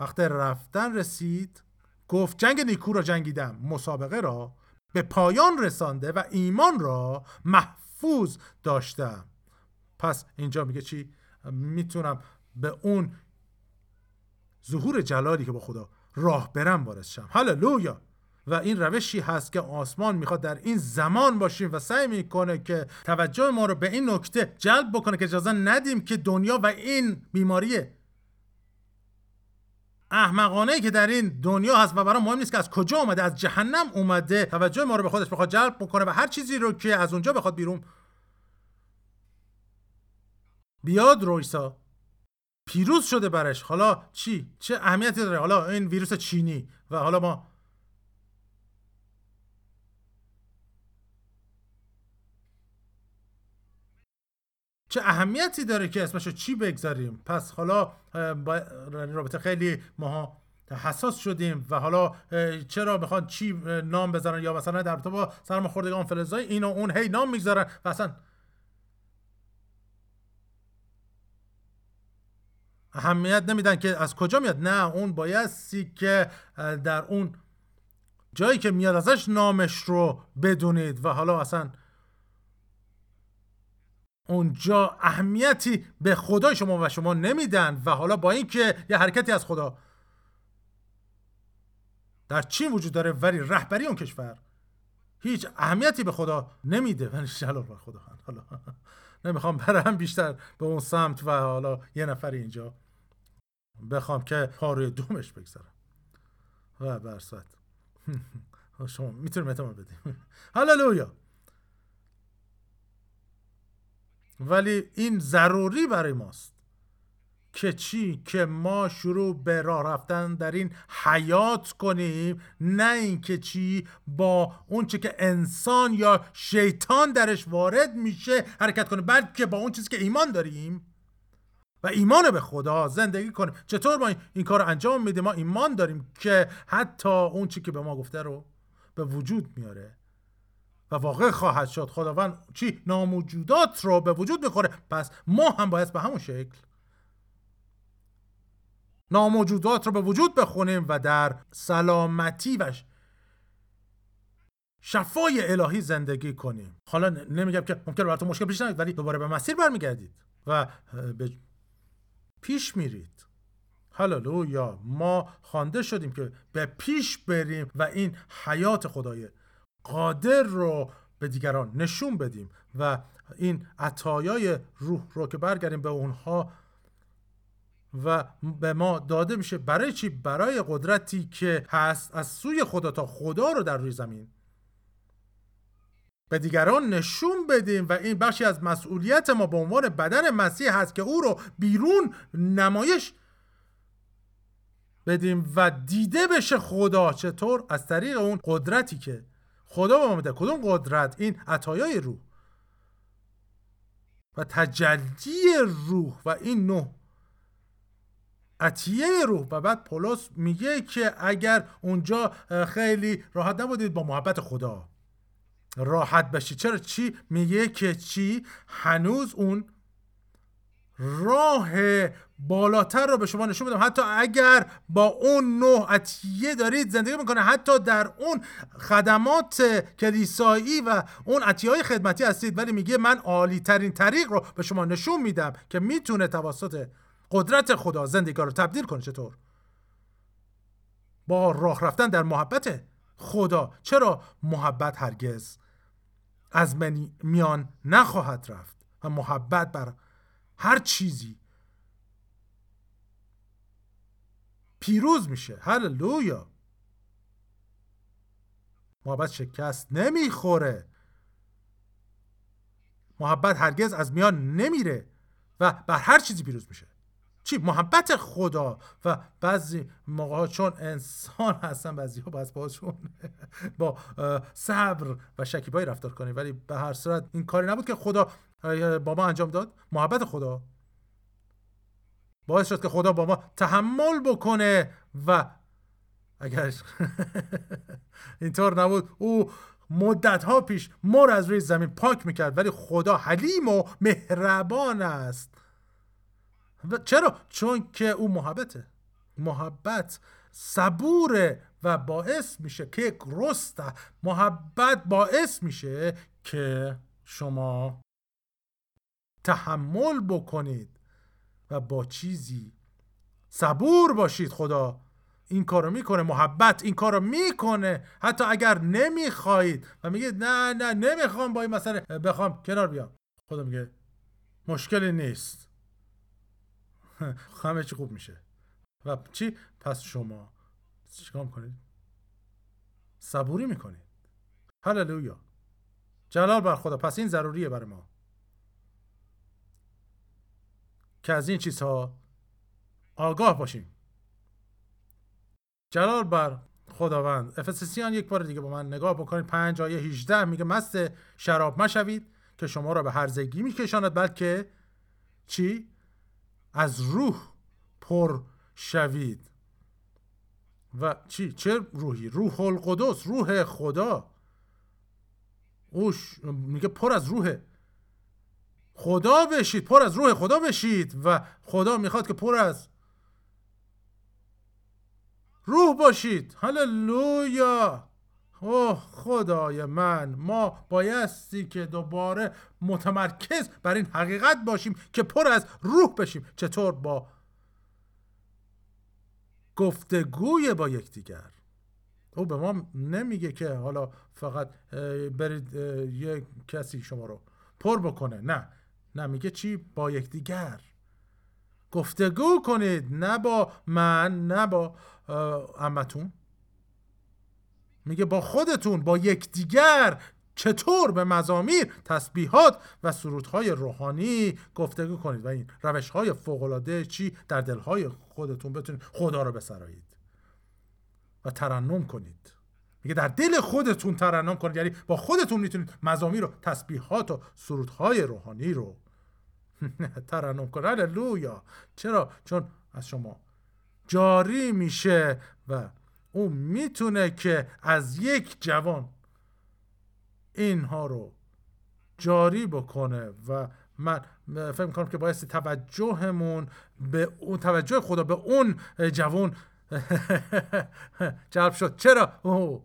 وقت رفتن رسید گفت جنگ نیکو را جنگیدم. مسابقه را به پایان رسانده و ایمان را محفوظ داشتم. پس اینجا میگه چی؟ می‌تونم به اون ظهور جلالی که با خدا راه برم وارد شم. هللویا! و این روشی هست که آسمان می‌خواد در این زمان باشیم و سعی می‌کنه که توجه ما رو به این نکته جلب بکنه که اجازه ندیم که دنیا و این بیماری احمقانه که در این دنیا هست و برای مهم نیست که از کجا اومده از جهنم اومده توجه ما رو به خودش بخواد جلب بکنه و هر چیزی رو که از اونجا بخواد بیرون. بیاد رویسا. پیروز شده برش. حالا چی؟ چه اهمیتی داره؟ حالا این ویروس چینی و حالا ما چه اهمیتی داره که اسمشو چی بگذاریم؟ پس حالا رابطه خیلی ماها حساس شدیم و حالا چرا می‌خوان چی نام بذارن یا مثلا در با سرماخوردگان فلزای این و اون هی نام می‌گذارن و اصلا اهمیت نمیدن که از کجا میاد. نه اون بایستی که در اون جایی که میاد ازش نامش رو بدونید و حالا اصلا اونجا اهمیتی به خدای شما و شما نمیدن و حالا با اینکه یه حرکتی از خدا در چین وجود داره ولی رهبری اون کشور هیچ اهمیتی به خدا نمیده. ولی جلال بر خدا. حالا نمی‌خوام برم بیشتر به اون سمت و حالا یه نفر اینجا بخوام که پاروی دومش بگذارم. و برسات <laughs> شما می‌تونیم اعتماد بدیم. <laughs> هللویا. ولی این ضروری برای ماست که چی؟ که ما شروع به راه رفتن در این حیات کنیم نه اینکه چی؟ با اون چه که انسان یا شیطان درش وارد میشه حرکت کنیم بلکه با اون چیزی که ایمان داریم و ایمان به خدا زندگی کنیم. چطور ما این کار رو انجام میدیم؟ ما ایمان داریم که حتی اون چی که به ما گفته رو به وجود میاره. و واقع خواهد شد. خداوند چی؟ ناموجودات رو به وجود می‌خوره. پس ما هم باید به همون شکل ناموجودات رو به وجود بخونیم و در سلامتی و شفای الهی زندگی کنیم. حالا نمیگم که ممکن براتون مشکل پیش ولی دوباره به مسیر برمیگردید و به پیش میرید. هللویا. ما خوانده شدیم که به پیش بریم و این حیات خدای قادر رو به دیگران نشون بدیم و این عطایای روح رو که برگردیم به اونها و به ما داده میشه برای چی؟ برای قدرتی که هست از سوی خدا تا خدا رو در روی زمین. به دیگران نشون بدیم و این بخشی از مسئولیت ما به عنوان بدن مسیح هست که او رو بیرون نمایش بدیم و دیده بشه خدا چطور؟ از طریق اون قدرتی که خدا به ما میده کدوم قدرت؟ این عطایای روح. و تجلی روح و این نوع عطیه روح. و بعد پولس میگه که اگر اونجا خیلی راحت نبودید با محبت خدا راحت بشید چرا چی؟ میگه که چی؟ هنوز اون راه بالاتر رو به شما نشون بدم حتی اگر با اون نوع عطیه دارید زندگی می‌کنه حتی در اون خدمات کلیسایی و اون عطیه های خدمتی هستید ولی میگه من عالی ترین طریق رو به شما نشون میدم که می‌تونه توسط قدرت خدا زندگی رو تبدیل کنه. چطور؟ با راه رفتن در محبت خدا. چرا محبت هرگز از من میان نخواهد رفت و محبت بر هر چیزی پیروز میشه. هللویا. محبت شکست نمی‌خوره. محبت هرگز از میان نمیره و بر هر چیزی پیروز میشه. چی؟ محبت خدا و بعضی موقع چون انسان هستن بعضی ها باز باشون با صبر و شکیبایی رفتار کنیم ولی به هر صورت این کاری نبود که خدا با ما انجام داد. محبت خدا. باعث شد که خدا با ما تحمل بکنه و اگر <laughs> اینطور نبود او مدت ها پیش مر از روی زمین پاک می‌کرد ولی خدا حلیم و مهربان است. و چرا؟ چون که او محبته. محبت صبوره و باعث میشه که رسته محبت باعث میشه که شما تحمل بکنید. و با چیزی. صبور باشید خدا. این کارو می‌کنه محبت این کارو می‌کنه. حتی اگر نمی‌خواهید. و میگه نه نه نمی‌خوام با این مسئله بخوام. کنار بیام. خدا میگه مشکلی نیست. <laughs> همه چی خوب میشه. و چی؟ پس شما چیکار می‌کنید؟ صبوری می‌کنید. هللویا. جلال بر خدا. پس این ضروریه برای ما. که از این چیزها آگاه باشیم. جلال بر خداوند. افسسیان یک بار دیگه با من نگاه بکنید. پنج آیه 18 میگه مست شراب مشوید که شما را به هرزگی میکشاند بلکه چی؟ از روح پر شوید. و چی؟ چه روحی؟ روح القدس روح خدا. اوش میگه پر از روح خدا بشید پر از روح خدا بشید و خدا می‌خواد که پر از روح باشید. هللویا! اوه خدای من ما بایستی که دوباره متمرکز بر این حقیقت باشیم که پر از روح بشیم. چطور با گفتگوی با یکدیگر؟ او به ما نمیگه که حالا فقط برید یک کسی شما رو پر بکنه. نه. نه میگه چی؟ با یکدیگر. گفتگو کنید نه با من نه با امتون میگه با خودتون با یکدیگر. چطور به مزامیر تسبیحات و سرودهای روحانی گفتگو کنید؟ و این روش های فوق چی؟ در دلهای خودتون بتونید خدا رو بسرایید و ترنم کنید. میگه در دل خودتون ترنم کنید. یعنی با خودتون می‌تونید مزامیر و تسبیحات و سرودهای روحانی رو. <laughs> ترنم کنید هللویا. چرا؟ چون از شما جاری میشه و او می‌تونه که از یک جوان اینها رو جاری بکنه و من فکر می‌کنم که باعث توجهمون به اون توجه خدا به اون جوان <laughs> جلب شد. چرا؟ او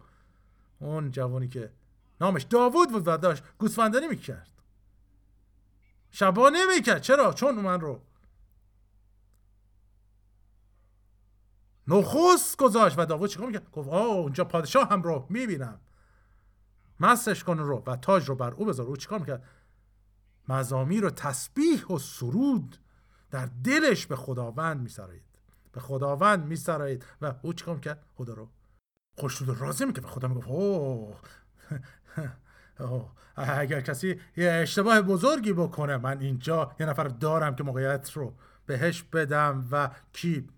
اون جوانی که نامش داوود بود و داشت گوسفندانی می‌کرد. شبانه می‌کرد چرا؟ چون من رو نخست گذاشت و داوود چیکار می‌کرد؟ گفت آه اونجا پادشاه هم رو می‌بینم. مستش کن رو و تاج رو بر او بذار. او چیکار می‌کرد؟ مزامیر و تسبیح و سرود در دلش به خداوند میسرایید. به خداوند میسرایید و او چیکار می‌کرد؟ خدا رو خوشنود و راضی می‌کرد. خدا می‌گفت اوه. اگر کسی یه اشتباه بزرگی بکنه من اینجا یه نفر دارم که موقعیت رو بهش بدم و کی؟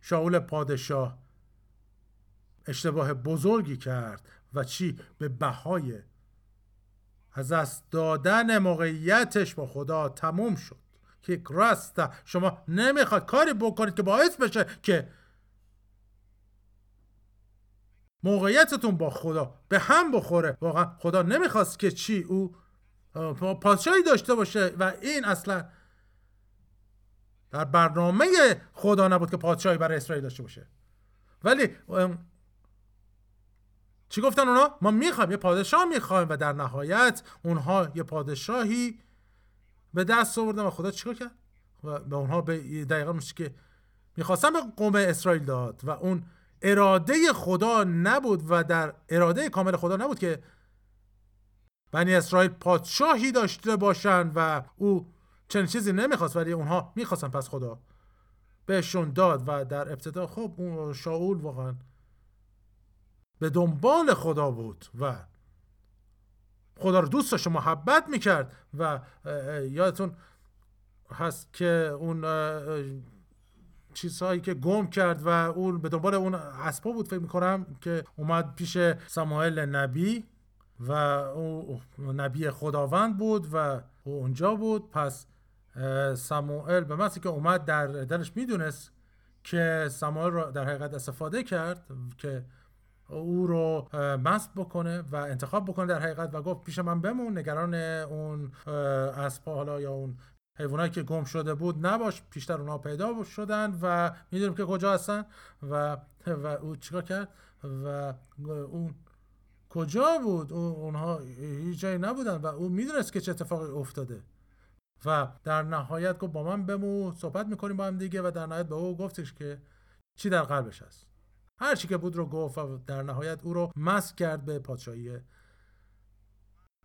شاول پادشاه اشتباه بزرگی کرد و چی؟ به بهای از دست دادن موقعیتش با خدا تموم شد. که راستا شما نمی‌خواد کاری بکنید که باعث بشه که موقعیتتون با خدا به هم بخوره. واقعا خدا نمی‌خواست که چی او پادشاهی داشته باشه و این اصلا در برنامه خدا نبود که پادشاهی برای اسرائیل داشته باشه. ولی چی گفتن اونا؟ ما می‌خوایم یه پادشاه می‌خوایم و در نهایت اونها یه پادشاهی به دست آوردن و خدا چیکار کرد؟ و به اونها به دقیقا میشه که می‌خواستن به قوم اسرائیل داد و اون اراده خدا نبود و در اراده کامل خدا نبود که بنی اسرائیل پادشاهی داشته باشن و او چنین چیزی نمی‌خواست ولی اونها می‌خواستن پس خدا بهشون داد و در ابتدا خب اون شاول واقعا به دنبال خدا بود و خدا رو دوست داشت و محبت می‌کرد و یادتون هست که اون چیزهایی که گم کرد و اون به دنبال اون اسبا بود فکر می‌کنم که اومد پیش سمایل نبی و او نبی خداوند بود و او اونجا بود. پس سموئل به محضی که اومد در دلش می‌دونست که سموئل رو در حقیقت استفاده کرد که او رو مسب بکنه و انتخاب بکنه در حقیقت و گفت پیش من بمون. نگران اون اسبا حالا یا اون حیوانایی که گم شده بود نباش پیشتر اونها پیدا شدن و می‌دونیم که کجا هستن و و او چیکار کرد و اون کجا بود؟ اونها هیچ جایی نبودن و او می‌دونست که چه اتفاقی افتاده و در نهایت گفت با من بمو صحبت می‌کنیم با هم دیگه و در نهایت به او گفتش که چی در قلبش هست. هر چی که بود رو گفت و در نهایت او رو مسک کرد به پادشاهی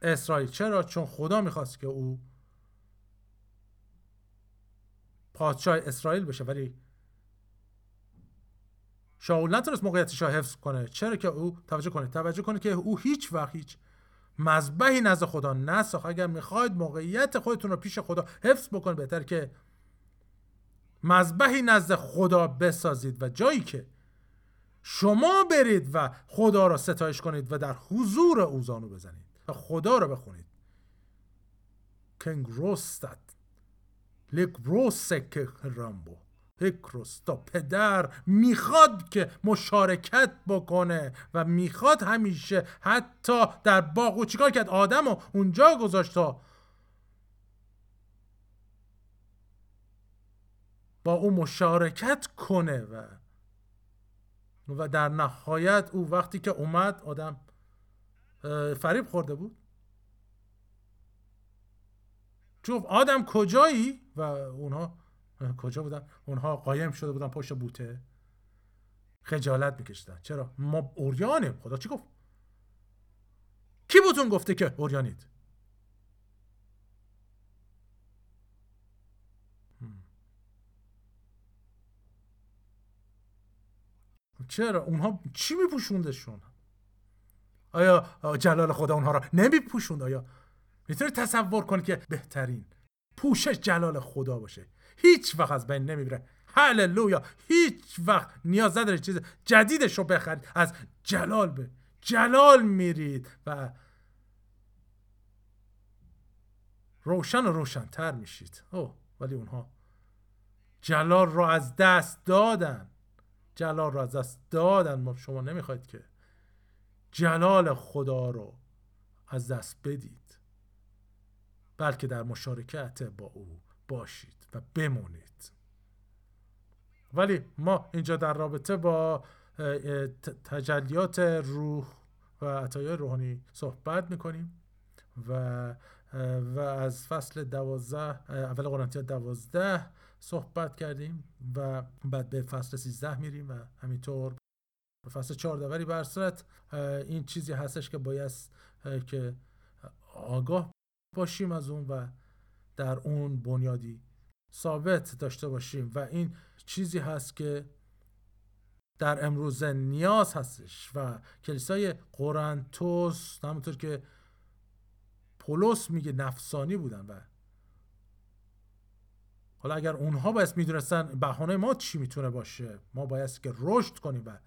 اسرائیل. چرا؟ چون خدا می‌خواست که او پادشاه اسرائیل بشه. ولی شاول نتونست موقعیتش رو حفظ کنه. چرا که او توجه کنه توجه کنه که او هیچ وقت هیچ مذبحی نزد خدا نساخت اگر می‌خواید موقعیت خودتون رو پیش خدا حفظ بکنید بهتر که مذبحی نزد خدا بسازید. و جایی که شما برید و خدا را ستایش کنید و در حضور او زانو بزنید و خدا را بخونید. کنگ روستد لیک روسک رامبو. تا پدر می‌خواد که مشارکت بکنه و می‌خواد همیشه حتی در باغ و چیکار کرد؟ آدم و اونجا گذاشت تا با او مشارکت کنه و و در نهایت او وقتی که اومد آدم فریب خورده بود. چون آدم کجایی؟ و اونها کجا بودن؟ اونها قایم شده بودن پشت بوته. خجالت میکشیدن. چرا؟ ما اوریانیم. خدا چی گفت؟ کی بهتون گفته که اوریانید؟ چرا؟ اونها چی میپوشوندشون؟ آیا جلال خدا اونها را نمیپوشوند؟ آیا می‌تونید تصور کنید که بهترین پوشش جلال خدا باشه؟ هیچ وقت از بین نمی‌بره. هللویا! هیچ وقت نیاز نداره چیز جدیدش رو بخرید. از جلال به جلال میرید و روشن و روشنتر میشید. او ولی اونها جلال رو از دست دادن. جلال رو از دست دادن. ما شما نمی‌خواید که جلال خدا رو از دست بدید. بلکه در مشارکت با او باشید و بمونید. ولی ما اینجا در رابطه با تجلیات روح و عطایای روحانی صحبت می‌کنیم. و و از فصل دوازده اول قرنتیا دوازده صحبت کردیم و بعد به فصل سیزده میریم و همینطور به فصل چهارده ولی برصورت این چیزی هستش که باید که آگاه باشیم از اون و در اون بنیادی ثابت داشته باشیم و این چیزی هست که در امروزه نیاز هستش و کلیسای قرنتوس همونطور که پولس میگه نفسانی بودن و حالا اگر اونها باید می‌دونستن بهانه ما چی می‌تونه باشه ما باید که رشد کنیم و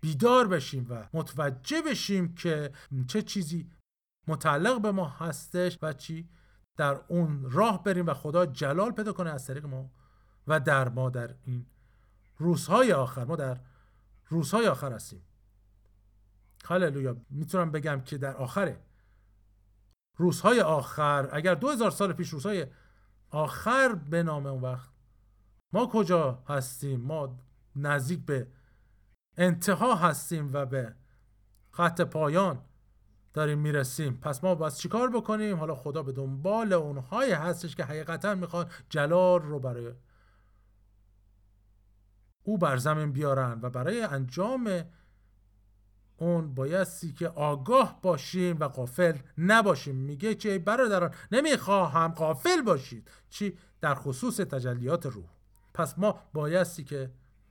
بیدار بشیم و متوجه بشیم که چه چیزی متعلق به ما هستش و چی در اون راه بریم و خدا جلال پیدا کنه از طریق ما و در ما در این روزهای آخر ما در روزهای آخر هستیم. هللویا. می‌تونم بگم که در آخره روزهای آخر اگر دو هزار سال پیش روزهای آخر به نام اون وقت ما کجا هستیم؟ ما نزدیک به انتها هستیم و به خط پایان داریم می‌رسیم. پس ما باید چیکار بکنیم؟ حالا خدا به دنبال اونهایی هستش که حقیقتا می‌خوان جلال رو برای او بر زمین بیارن و برای انجام اون بایستی که آگاه باشیم و قافل نباشیم. میگه چه برادران نمی‌خواهم قافل باشید. چی؟ در خصوص تجلیات روح. پس ما بایستی که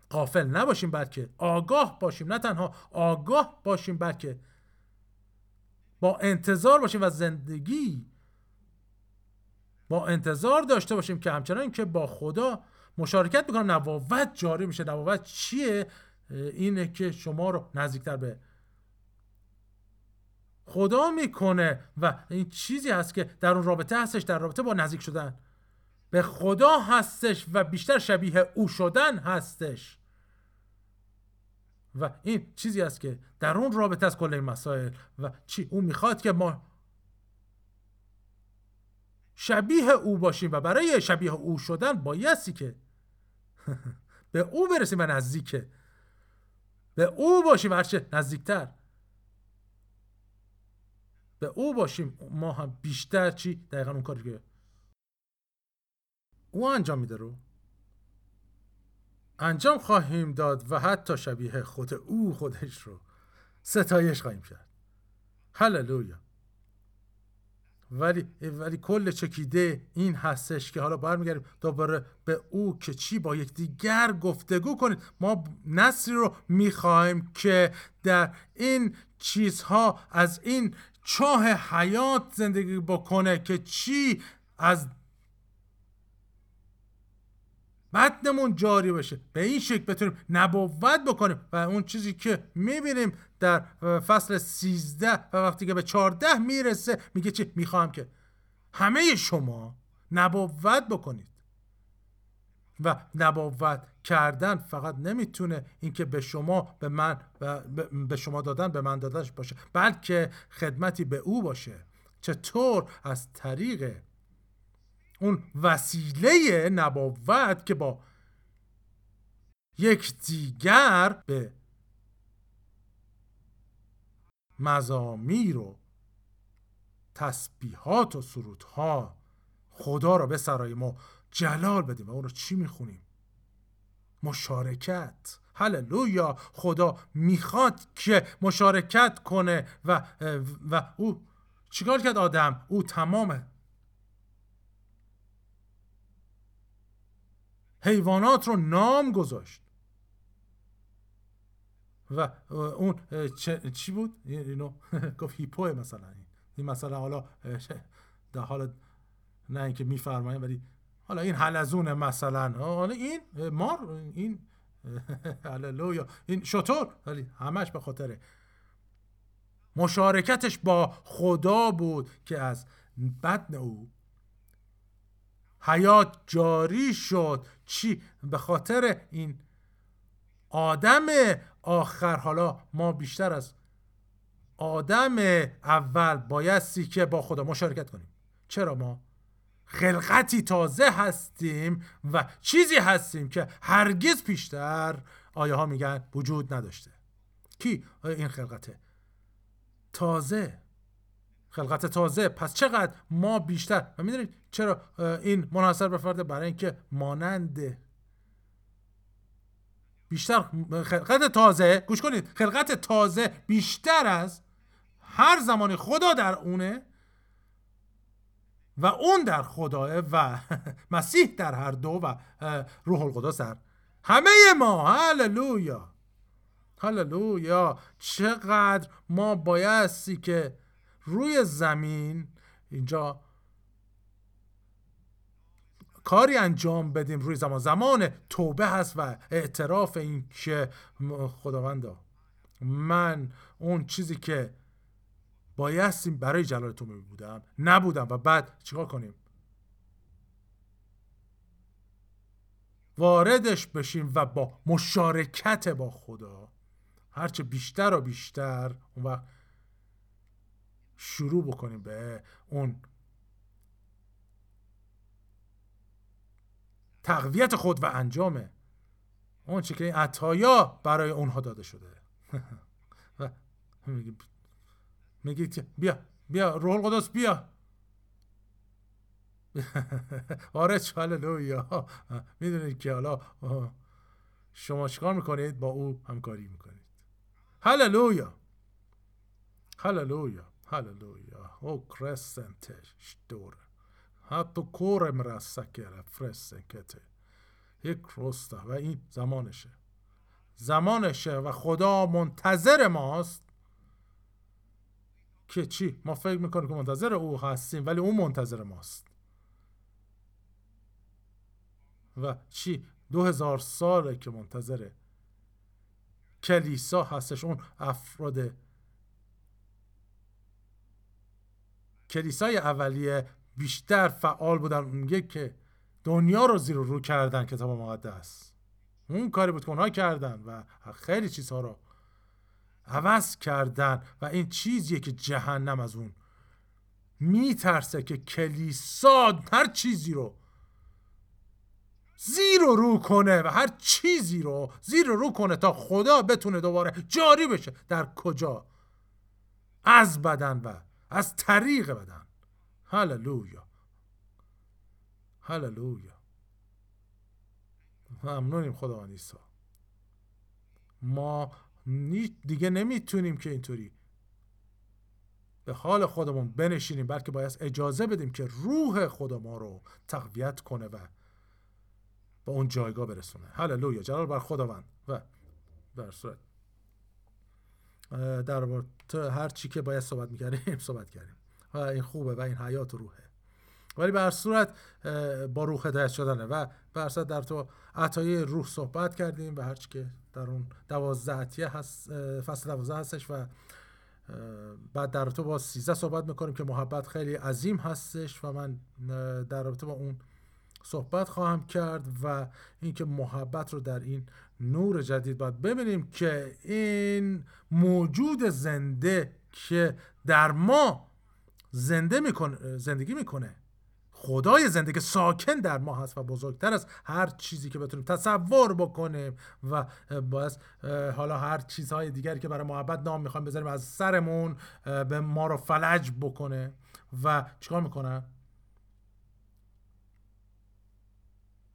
قافل نباشیم بلکه آگاه باشیم. نه تنها آگاه باشیم بلکه با انتظار باشیم و زندگی با انتظار داشته باشیم که همچنان که با خدا مشارکت می‌کنم. نبوت جاری میشه. نبوت چیه؟ اینه که شما رو نزدیکتر به خدا می‌کنه. و این چیزی هست که در اون رابطه هستش در رابطه با نزدیک شدن. به خدا هستش و بیشتر شبیه او شدن هستش. و این چیزی است که در اون رابطه از کل این مسائل. و چی؟ او می‌خواد که ما شبیه او باشیم و برای شبیه او شدن بایستی که <laughs> به او برسیم و نزدیکه. به او باشیم هرچه نزدیکتر. به او باشیم ما هم بیشتر چی؟ دقیقا اون کاری که او انجام میده رو انجام خواهیم داد و حتی شبیه خود او خودش رو ستایش خواهیم کرد. هللویا. ولی ولی کل چکیده این هستش که حالا برمیگردیم دوباره به او که چی با یکدیگر گفتگو کنید ما نسلی رو می‌خواهیم که در این چیزها از این چاه حیات زندگی بکنه که چی از متنمون جاری بشه. به این شکل بتونیم نبوت بکنیم و اون چیزی که می‌بینیم در فصل 13 و وقتی که به 14 می‌رسه میگه چی؟ می‌خوام که همه شما نبوت بکنید. و نبوت کردن فقط نمی‌تونه اینکه به شما به من به شما دادن به من دادنش باشه بلکه خدمتی به او باشه. چطور؟ از طریق اون وسیله نبوت که با یک دیگر به مزامیر و تسبیحات و سرودها خدا را به سرای ما جلال بدیم و اون رو چی می‌خونیم؟ مشارکت. هللویا. خدا می‌خواد که مشارکت کنه و و او چیکار کرد آدم؟ او تمام حیوانات رو نام گذاشت. و اون چی بود؟ اینو <laughs> گفت هیپوه مثلا این. مثلا حالا در حال نه اینکه میفرماییم ولی حالا این حلزون مثلا. حالا این مار این <laughs> هللویا. این شطور. همش به خاطر مشارکتش با خدا بود که از بدن او حیات جاری شد. چی؟ به خاطر این آدم آخر. حالا ما بیشتر از آدم اول بایستی که با خدا مشارکت کنیم. چرا ما؟ خلقتی تازه هستیم و چیزی هستیم که هرگز پیشتر آیه ها میگن وجود نداشته. کی این خلقته؟ تازه. خلقت تازه. پس چقدر ما بیشتر؟ و می‌دونید چرا این منحصر به فرده برای اینکه مانند بیشتر خلقت تازه گوش کنید خلقت تازه بیشتر از هر زمانی خدا در اونه و اون در خداه و <laughs> مسیح در هر دو و روح القدس در همه ما. هللویا. هللویا. چقدر ما بایستی که روی زمین اینجا کاری انجام بدیم. روی زمان. زمان توبه هست و اعتراف این که خداوندا من اون چیزی که بایستی برای جلال تو می بودم. نبودم و بعد چیکار کنیم؟ واردش بشیم و با مشارکت با خدا. هرچه بیشتر و بیشتر اون وقت شروع بکنیم به اون تقویت خود و انجام اون چی که این عطایا برای اونها داده شده. <laughs> و میگه بیا بیا روح القدس بیا. <laughs> آره هللویا می‌دونید که حالا شما چیکار می‌کنید؟ با او همکاری می‌کنید. هللویا. هللویا هللویا. او کرسنته شتور حتی کور مرسکره فرسکته یک رسته و این زمانشه. زمانشه و خدا منتظر ماست که چی؟ ما فکر می‌کنیم که منتظر او هستیم ولی او منتظر ماست. و چی؟ دو هزار ساله که منتظر کلیسا هستش اون افراد کلیسای اولیه بیشتر فعال بودن میگه که دنیا رو زیر رو کردن کتاب مقدس. اون کاری بود که اونها کردن و خیلی چیزها رو عوض کردن و این چیزیه که جهنم از اون. میترسه که کلیسا هر چیزی رو زیر و رو کنه و هر چیزی رو زیر و رو کنه تا خدا بتونه دوباره جاری بشه. در کجا؟ از بدن و از طریق بدن. هللویا. هللویا. ممنونیم خداوند عیسی ما دیگه نمی‌تونیم که اینطوری به حال خودمون بنشینیم بلکه باید اجازه بدیم که روح خدا ما رو تقویت کنه و به اون جایگاه برسونه. هللویا. جلال بر خداوند. و در صورت در هر چی که باید صحبت می‌کردیم صحبت کردیم. و این خوبه و این حیات روحه. ولی به صورت با روح هدایت شدنه و به صورت در تو عطای روح صحبت کردیم و هرچی که در اون دوازده هست فصل دوازده هستش و بعد در تو با سیزده صحبت می‌کنیم که محبت خیلی عظیم هستش و من در رابطه با اون صحبت خواهم کرد و اینکه محبت رو در این نور جدید باید ببینیم که این موجود زنده که در ما زنده می‌کنه زندگی می‌کنه. خدای زندگی ساکن در ما هست و بزرگتر از هر چیزی که بتونیم تصور بکنیم و باید حالا هر چیزهای دیگری که برای محبت نام می‌خوایم بذاریم از سرمون به ما رو فلج بکنه. و چیکار می‌کنن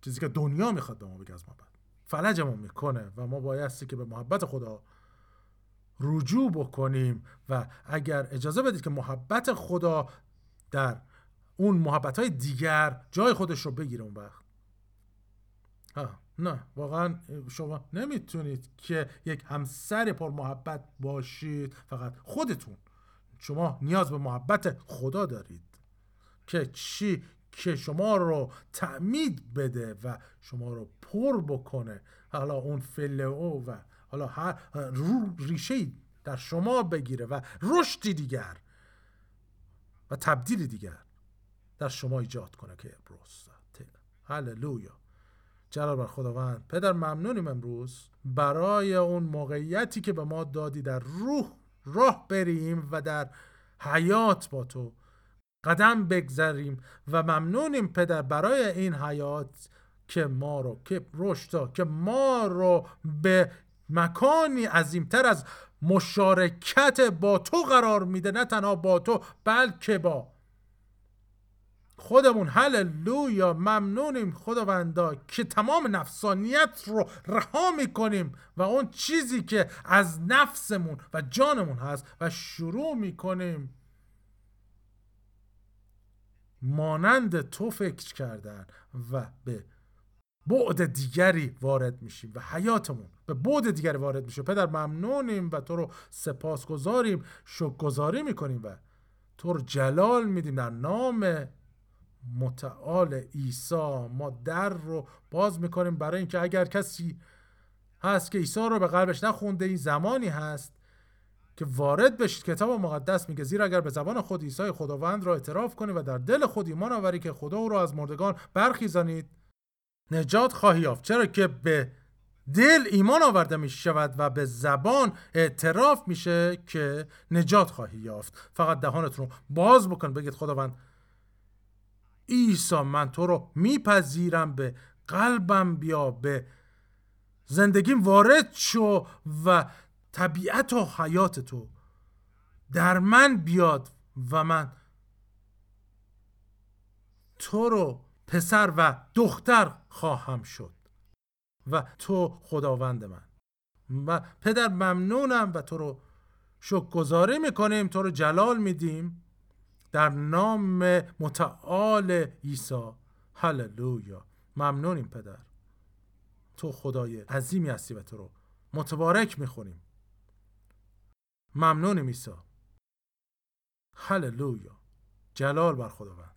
چیزی که دنیا می‌خواد به ما بگه از محبت. فلجمون می‌کنه و ما بایستی که به محبت خدا رجوع بکنیم. و اگر اجازه بدید که محبت خدا در اون محبت های دیگر جای خودش رو بگیره اون وقت. نه واقعا شما نمی‌تونید که یک همسر پر محبت باشید فقط خودتون. شما نیاز به محبت خدا دارید که چی؟ که شما رو تعمید بده و شما رو پر بکنه. حالا اون او و حالا هر ریشه در شما بگیره و رشدی دیگر و تبدیل دیگر. در شما ایجاد کنه که امروز هللویا. جلال بر خداوند. پدر ممنونیم امروز برای اون موقعیتی که به ما دادی در روح راه بریم و در حیات با تو قدم بگذاریم. و ممنونیم پدر برای این حیات که ما رو که رشد که ما رو به مکانی عظیمتر از مشارکت با تو قرار میده. نه تنها با تو بلکه با خودمون هللویا ممنونیم خداوندا که تمام نفسانیت رو رها می‌کنیم و اون چیزی که از نفسمون و جانمون هست و شروع می‌کنیم. مانند تو فکر کردن و به بعد دیگری وارد میشیم و حیاتمون به بعد دیگری وارد میشه. پدر ممنونیم و تو رو سپاس گذاریم گذاری می‌کنیم و تو رو جلال میدیم در نام متعال عیسی. ما در رو باز می‌کنیم برای اینکه اگر کسی هست که عیسی رو به قلبش نخونده این زمانی هست که وارد بشید. کتاب مقدس میگه زیرا اگر به زبان خود عیسی خداوند را اعتراف کنی و در دل خود ایمان آوری که خدا او را از مردگان برخیزانید نجات خواهی یافت. چرا که به دل ایمان آورده می شود و به زبان اعتراف میشه که نجات خواهی یافت. فقط دهانتون رو باز بکن بگید خداوند عیسی من تو رو میپذیرم به قلبم بیا به زندگیم وارد شو و طبیعت و حیات تو در من بیاد و من تو رو پسر و دختر خواهم شد و تو خداوند من. و پدر ممنونم و تو رو شکرگزاری می‌کنیم تو رو جلال میدیم. در نام متعال عیسی. هللویا. ممنونیم پدر. تو خدای عظیمی هستی و تو رو متبارک می‌خونیم. ممنونیم عیسی. هللویا. جلال بر خداوند.